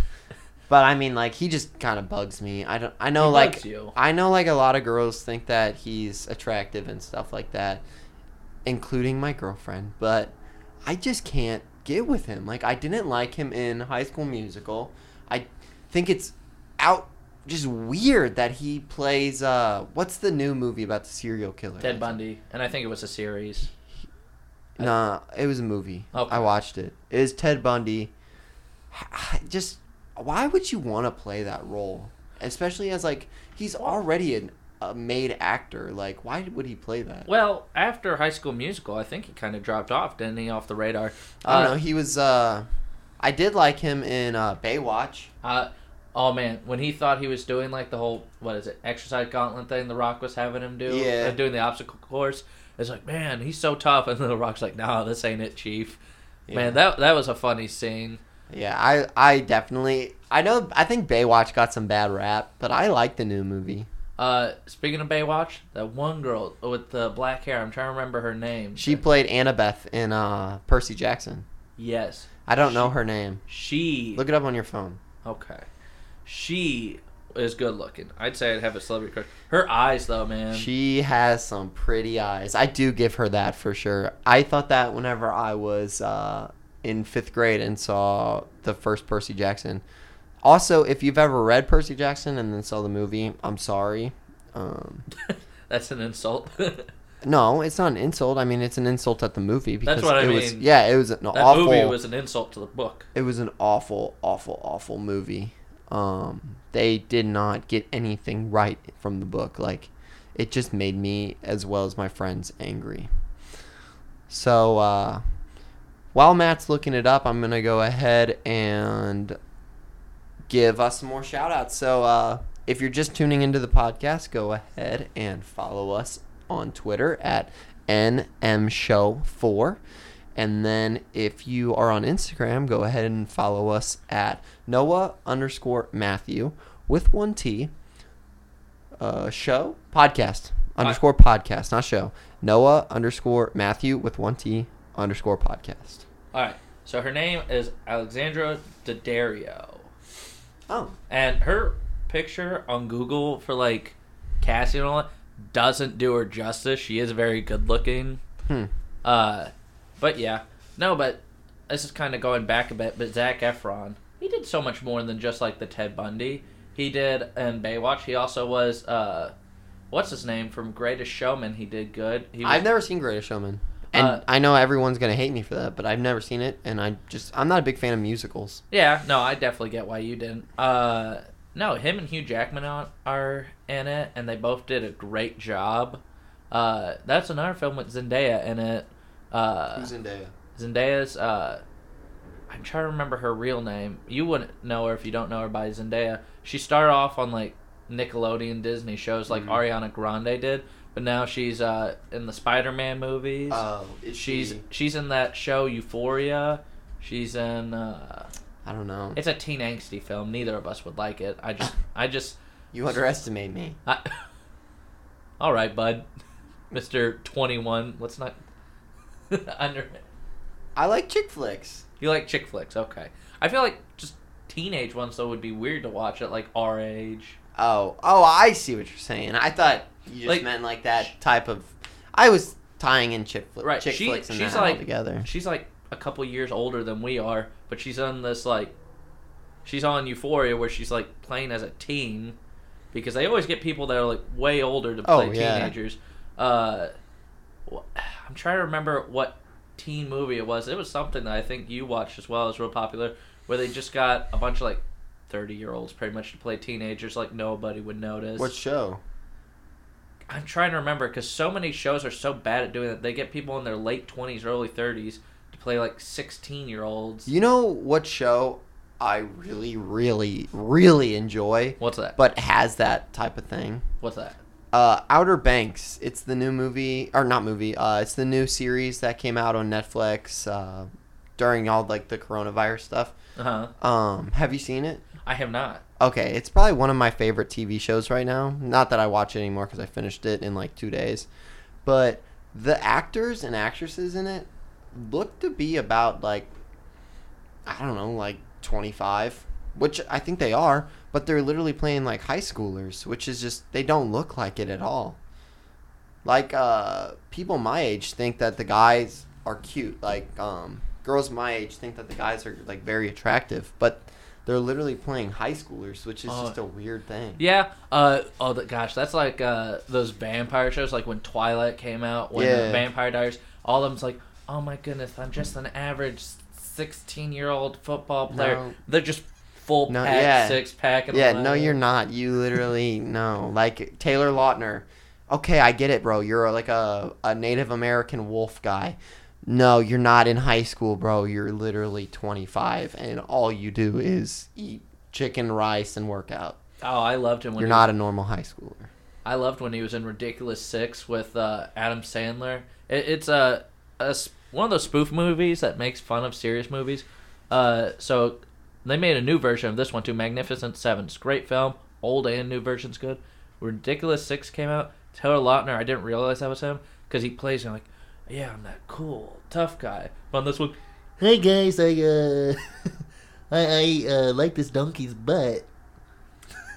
but I mean, like he just kind of bugs me. I don't. I know, He like. I know, like a lot of girls think that he's attractive and stuff like that, including my girlfriend. But I just can't get with him. Like I didn't like him in High School Musical. I think it's out just weird that he plays. uh What's the new movie about the serial killer? Ted Bundy, and I think it was a series. Nah, it was a movie. Okay. I watched it. It is Ted Bundy. Just why would you want to play that role, especially as like he's already an, a made actor? Like, why would he play that? Well, after High School Musical, I think he kind of dropped off, didn't he, off the radar? I don't Uh, know. He was. uh I did like him in uh Baywatch. Uh, oh man, when he thought he was doing like the whole what is it exercise gauntlet thing, The Rock was having him do, Yeah. uh, doing the obstacle course. It's like, man, he's so tough, and then The Rock's like, no, this ain't it, Chief. Yeah. Man, that that was a funny scene. Yeah, I I definitely. I know. I think Baywatch got some bad rap, but I like the new movie. Uh, speaking of Baywatch, that one girl with the black hair, I'm trying to remember her name. She played Annabeth in uh Percy Jackson. yes, I don't know her name. she. Look it up on your phone. Okay, she is good looking. I'd say I'd have a celebrity crush. Her eyes, though, man. She has some pretty eyes. I do give her that for sure. I thought that whenever I was uh, in fifth grade and saw the first Percy Jackson. Also, if you've ever read Percy Jackson and then saw the movie, I'm sorry. Um, That's an insult. no, it's not an insult. I mean, it's an insult at the movie because what I it was mean. yeah, it was an that awful. movie was an insult to the book. it was an awful, awful, awful movie. Um, they did not get anything right from the book. Like, it just made me, as well as my friends, angry. So, uh, while Matt's looking it up, I'm gonna go ahead and give us some more shout outs. So, uh, if you're just tuning into the podcast, go ahead and follow us on Twitter at NMShow4. And then if you are on Instagram, go ahead and follow us at Noah underscore Matthew with one T. Uh, show podcast underscore podcast, not show. Noah underscore Matthew with one T underscore podcast. All right. So her name is Alexandra Daddario, Oh, and her picture on Google for like Cassie and all that doesn't do her justice. She is very good looking. Hmm. Uh, but yeah, no, but this is kind of going back a bit. But Zac Efron, he did so much more than just like the Ted Bundy. He did in Baywatch. He also was uh, what's his name from Greatest Showman. He did good. He was, I've never seen Greatest Showman, and Uh, I know everyone's gonna hate me for that, but I've never seen it, and I just I'm not a big fan of musicals. Yeah, no, I definitely get why you didn't. Uh, no, him and Hugh Jackman are, in it, and they both did a great job. Uh, that's another film with Zendaya in it. Uh, Zendaya? Zendaya's. Uh, I'm trying to remember her real name. You wouldn't know her if you don't know her by Zendaya. She started off on like Nickelodeon Disney shows like Mhm. Ariana Grande did, but now she's uh, in the Spider-Man movies. Oh, she's she? she's in that show Euphoria. She's in. Uh, I don't know. it's a teen angsty film. Neither of us would like it. I just, I just, You underestimate me. I, all right, bud, Mister Twenty One. Let's not under. it. I like chick flicks. You like chick flicks, okay? I feel like just teenage ones though would be weird to watch at like our age. Oh, oh, I see what you're saying. I thought you just Like- meant like that type of. I was tying in chick, flick, Right, chick she- flicks and she's that like- all together. She's like a couple years older than we are, but she's on this like, she's on Euphoria where she's like playing as a teen, because they always get people that are like way older to play Oh, yeah. teenagers. Uh, I'm trying to remember what teen movie it was. It was something that I think you watched as well. It was real popular, where they just got a bunch of like thirty year olds pretty much to play teenagers, like nobody would notice. What show? I'm trying to remember because so many shows are so bad at doing that. They get people in their late 20s, early 30s to play like 16 year olds. You know what show I really, really, really enjoy, What's that? but has that type of thing? What's that? Uh, Outer Banks. It's the new movie, or not movie. Uh, it's the new series that came out on Netflix uh, during all like the coronavirus stuff. Uh huh. Um, have you seen it? I have not. Okay, it's probably one of my favorite TV shows right now. Not that I watch it anymore because I finished it in like two days, but the actors and actresses in it look to be about like I don't know, like twenty five, which I think they are, but they're literally playing like high schoolers, which is just they don't look like it at all. Like uh, people my age think that the guys are cute. Like um, girls my age think that the guys are like very attractive, but they're literally playing high schoolers, which is Oh. just a weird thing. Yeah. Uh. Oh, the, gosh, that's like uh those vampire shows, like when Twilight came out, when Yeah. Vampire Diaries. All of them's like, oh my goodness, I'm just an average 16 year old football player. No. They're just full No, pack, yeah. six pack. And Yeah, no, you're not. You literally no. Like Taylor Lautner. Okay, I get it, bro. You're like a, a Native American wolf guy. No, you're not in high school, bro. You're literally 25, and all you do is eat chicken, rice, and work out. Oh, I loved him when You're he not a normal high schooler. I loved when he was in Ridiculous Six with uh, Adam Sandler. It, it's a, a one of those spoof movies that makes fun of serious movies. Uh, so they made a new version of this one too. Magnificent Seven. It's great film. Old and new version's good. Ridiculous Six came out. Taylor Lautner. I didn't realize that was him because he plays know, like, yeah, I'm that cool tough guy. But on this one, Hey guys, I uh, I, I uh, like this donkey's butt.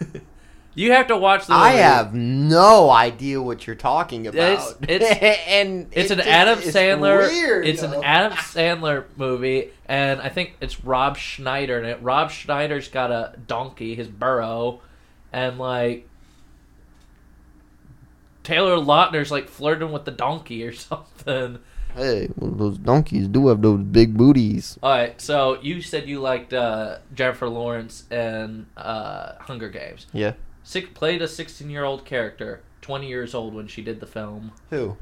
you have to watch the. I movie. have no idea what you're talking about. it's- and It's it an just Adam is Sandler. weird, it's an. Adam Sandler movie, and I think it's Rob Schneider in it. Rob Schneider's got a donkey, his burro, and like Taylor Lautner's like flirting with the donkey or something. Hey, well, those donkeys do have those big booties. All right, so you said you liked uh, Jennifer Lawrence and uh, Hunger Games. Yeah. Six, played a 16 year old character, 20 years old when she did the film. Who?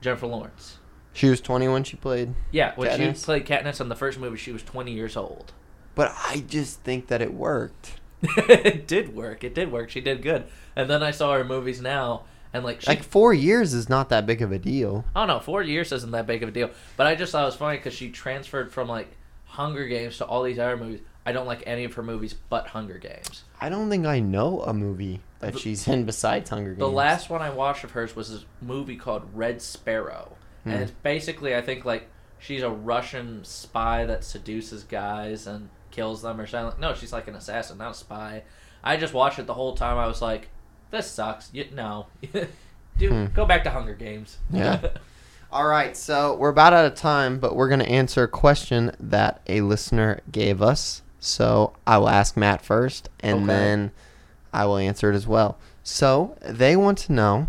Jennifer Lawrence. She was 20 when she played. Yeah, when Katniss? she played Katniss in the first movie, she was 20 years old. But I just think that it worked. it did work. It did work. She did good. And then I saw her movies now, and like she, Like four years is not that big of a deal. Oh, I don't know, four years isn't that big of a deal. But I just thought it was funny because she transferred from like Hunger Games to all these other movies. I don't like any of her movies but Hunger Games. I don't think I know a movie that The- she's in besides Hunger Games. The last one I watched of hers was this movie called Red Sparrow, Hmm. and it's basically I think like she's a Russian spy that seduces guys and kills them or something. No, she's like an assassin, not a spy. I just watched it the whole time. I was like, this sucks. You, no, dude, Hmm. go back to Hunger Games. Yeah. All right, so we're about out of time, but we're going to answer a question that a listener gave us. So I will ask Matt first, and Okay. then I will answer it as well. So they want to know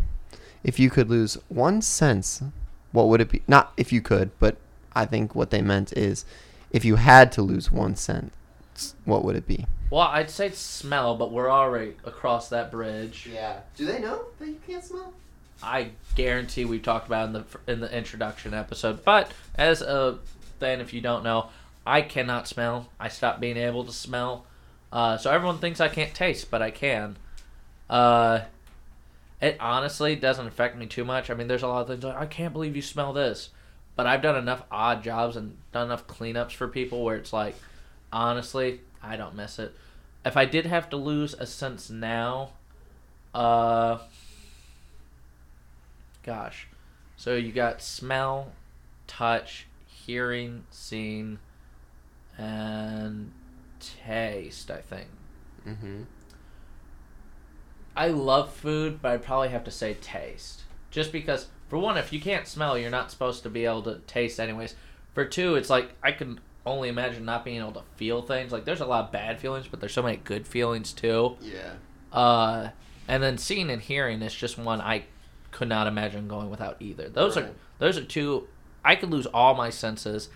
if you could lose one sense, what would it be? Not if you could, but I think what they meant is if you had to lose one sense, what would it be? well, I'd say smell, but we're already across that bridge. Yeah. Do they know that you can't smell? I guarantee we talked about in the in the introduction episode. But as a thing, if you don't know, I cannot smell. I stopped being able to smell. Uh, so everyone thinks I can't taste, but I can. Uh, it honestly doesn't affect me too much. I mean, there's a lot of things like I can't believe you smell this, but I've done enough odd jobs and done enough cleanups for people where it's like, honestly, I don't miss it. If I did have to lose a sense now, uh, gosh, so you got smell, touch, hearing, seeing, and taste. I think. Mm-hmm. I love food, but I'd probably have to say taste. Just because, for one, if you can't smell, you're not supposed to be able to taste anyways. For two, it's like I can only imagine not being able to feel things. Like there's a lot of bad feelings, but there's so many good feelings too. Yeah. Uh, and then seeing and hearing is just one I could not imagine going without either. Those are those are two. I could lose all my senses,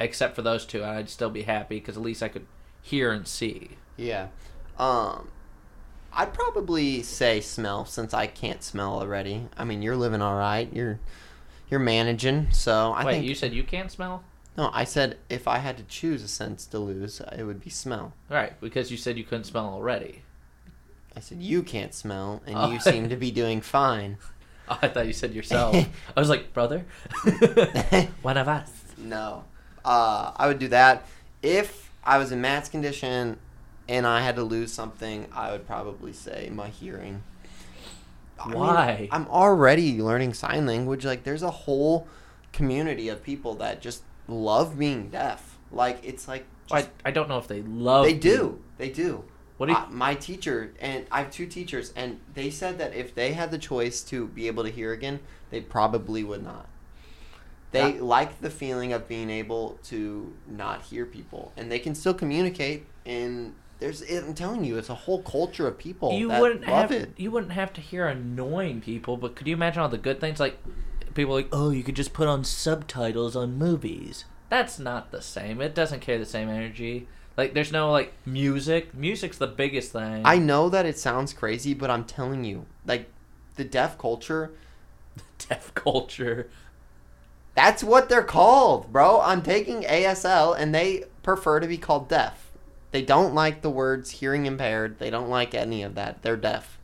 except for those two, and I'd still be happy because at least I could hear and see. Yeah. Um I'd probably say smell since I can't smell already. I mean, you're living all right. You're you're managing, so I Wait, think you said you can't smell? No, I said if I had to choose a sense to lose, it would be smell. Right, because you said you couldn't smell already. I said you can't smell and Oh. you seem to be doing fine. Oh, I thought you said yourself. I was like, brother, one of us. No. Uh, I would do that. If I was in Matt's condition and I had to lose something, I would probably say my hearing. I mean, Why? I'm already learning sign language. Like, there's a whole community of people that just love being deaf. Like, it's like. I, just- I don't know if they love. they being- do. They do. What do you? Uh, my teacher and I have two teachers, and they said that if they had the choice to be able to hear again, they probably would not. They Yeah. like the feeling of being able to not hear people, and they can still communicate. And there's, I'm telling you, it's a whole culture of people you that wouldn't love have. it. You wouldn't have to hear annoying people, but could you imagine all the good things? Like people like, oh, you could just put on subtitles on movies. That's not the same. It doesn't carry the same energy. Like there's no like music. Music's the biggest thing. I know that it sounds crazy, but I'm telling you, like the deaf culture, The deaf culture. That's what they're called, bro. I'm taking ASL and they prefer to be called deaf. They don't like the words hearing impaired. They don't like any of that. They're deaf.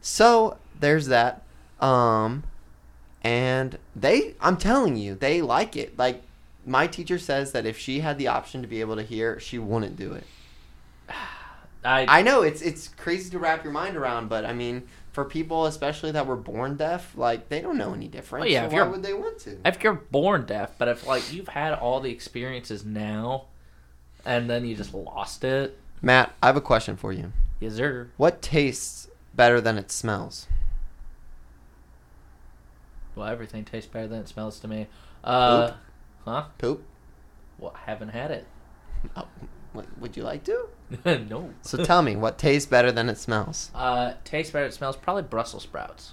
So, there's that. Um and they I'm telling you, they like it. Like my teacher says that if she had the option to be able to hear, she wouldn't do it. I, I know it's it's crazy to wrap your mind around, but I mean, for people especially that were born deaf, like they don't know any different. Well, yeah, so if why you're- would they want to? if you're born deaf, but if like you've had all the experiences now, and then you just lost it, Matt, I have a question for you. yes sir. What tastes better than it smells? Well, everything tastes better than it smells to me. Uh, huh? Poop? Well, haven't had it. Oh, what, would you like to? no. So tell me, what tastes better than it smells? Uh, tastes better. Than it smells probably Brussels sprouts.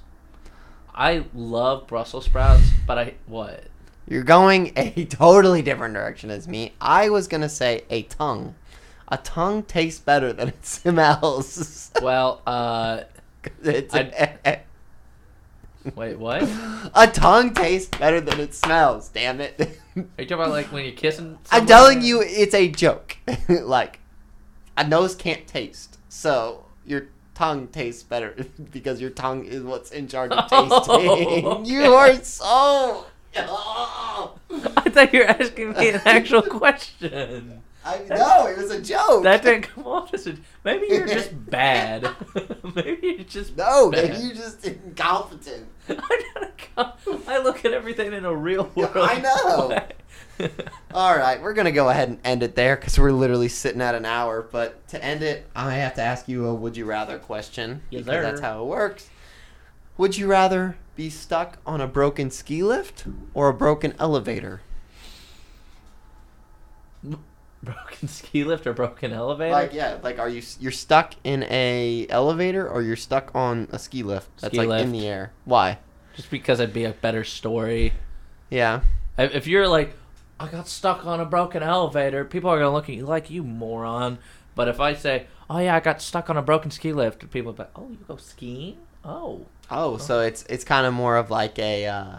I love Brussels sprouts, but I what? You're going a totally different direction as me. I was gonna say a tongue. A tongue tastes better than it smells. Well, uh, it's I- wait, what? A tongue tastes better than it smells. Damn it! Are you talking about like when you're kissing? I'm telling you, it's a joke. like, a nose can't taste, so your tongue tastes better because your tongue is what's in charge of tasting. Oh, You are so. Oh. I thought you were asking me an actual question. I no, it was a joke. That didn't come off as a. Maybe you're just bad. maybe you're just no, bad. maybe you're just incompetent. I'm not a I look at everything in a real world. I know. way. All right, we're gonna go ahead and end it there because we're literally sitting at an hour. But to end it, I have to ask you a "Would you rather" question Yes, because sir. that's how it works. Would you rather be stuck on a broken ski lift or a broken elevator? broken ski lift or broken elevator? Like, yeah, like, are you you're stuck in a elevator or you're stuck on a ski lift that's Ski like in the air? Why? Just because it'd be a better story. Yeah, if you're like, I got stuck on a broken elevator, people are gonna look at you like you moron. But if I say, Oh yeah, I got stuck on a broken ski lift, people be like, Oh, you go skiing? Oh, Oh, so it's it's kind of more of like a uh,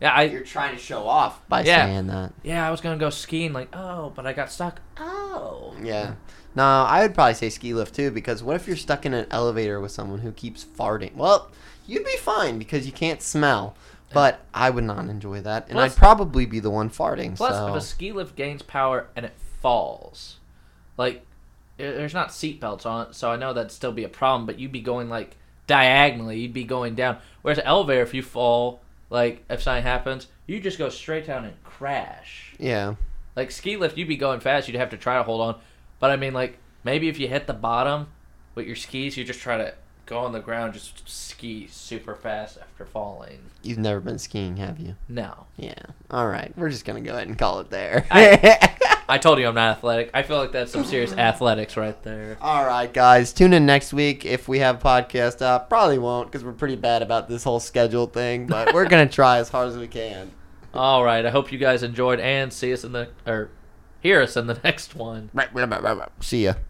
yeah, I you're trying to show off by Yeah. saying that. yeah, I was gonna go skiing. Like, oh, but I got stuck. Oh, Yeah. No, I would probably say ski lift too because what if you're stuck in an elevator with someone who keeps farting? Well, you'd be fine because you can't smell. But I would not enjoy that, and Plus- I'd probably be the one farting. Plus, so. if a ski lift gains power and it falls, like there- there's not seat belts on it, so I know that'd still be a problem. But you'd be going like diagonally, you'd be going down. Whereas an elevator, if you fall, like if something happens, you just go straight down and crash. yeah, Like ski lift, you'd be going fast. You'd have to try to hold on. But I mean, like maybe if you hit the bottom with your skis, you just try to go on the ground, just ski super fast after falling. you've never been skiing, have you? No, Yeah. All right, we're just gonna go ahead and call it there. I told you I'm not athletic. I feel like that's some serious athletics right there. All right, guys, tune in next week if we have a podcast up. Probably won't because we're pretty bad about this whole schedule thing, but we're gonna try as hard as we can. All right. I hope you guys enjoyed and see us in the or hear us in the next one. See ya.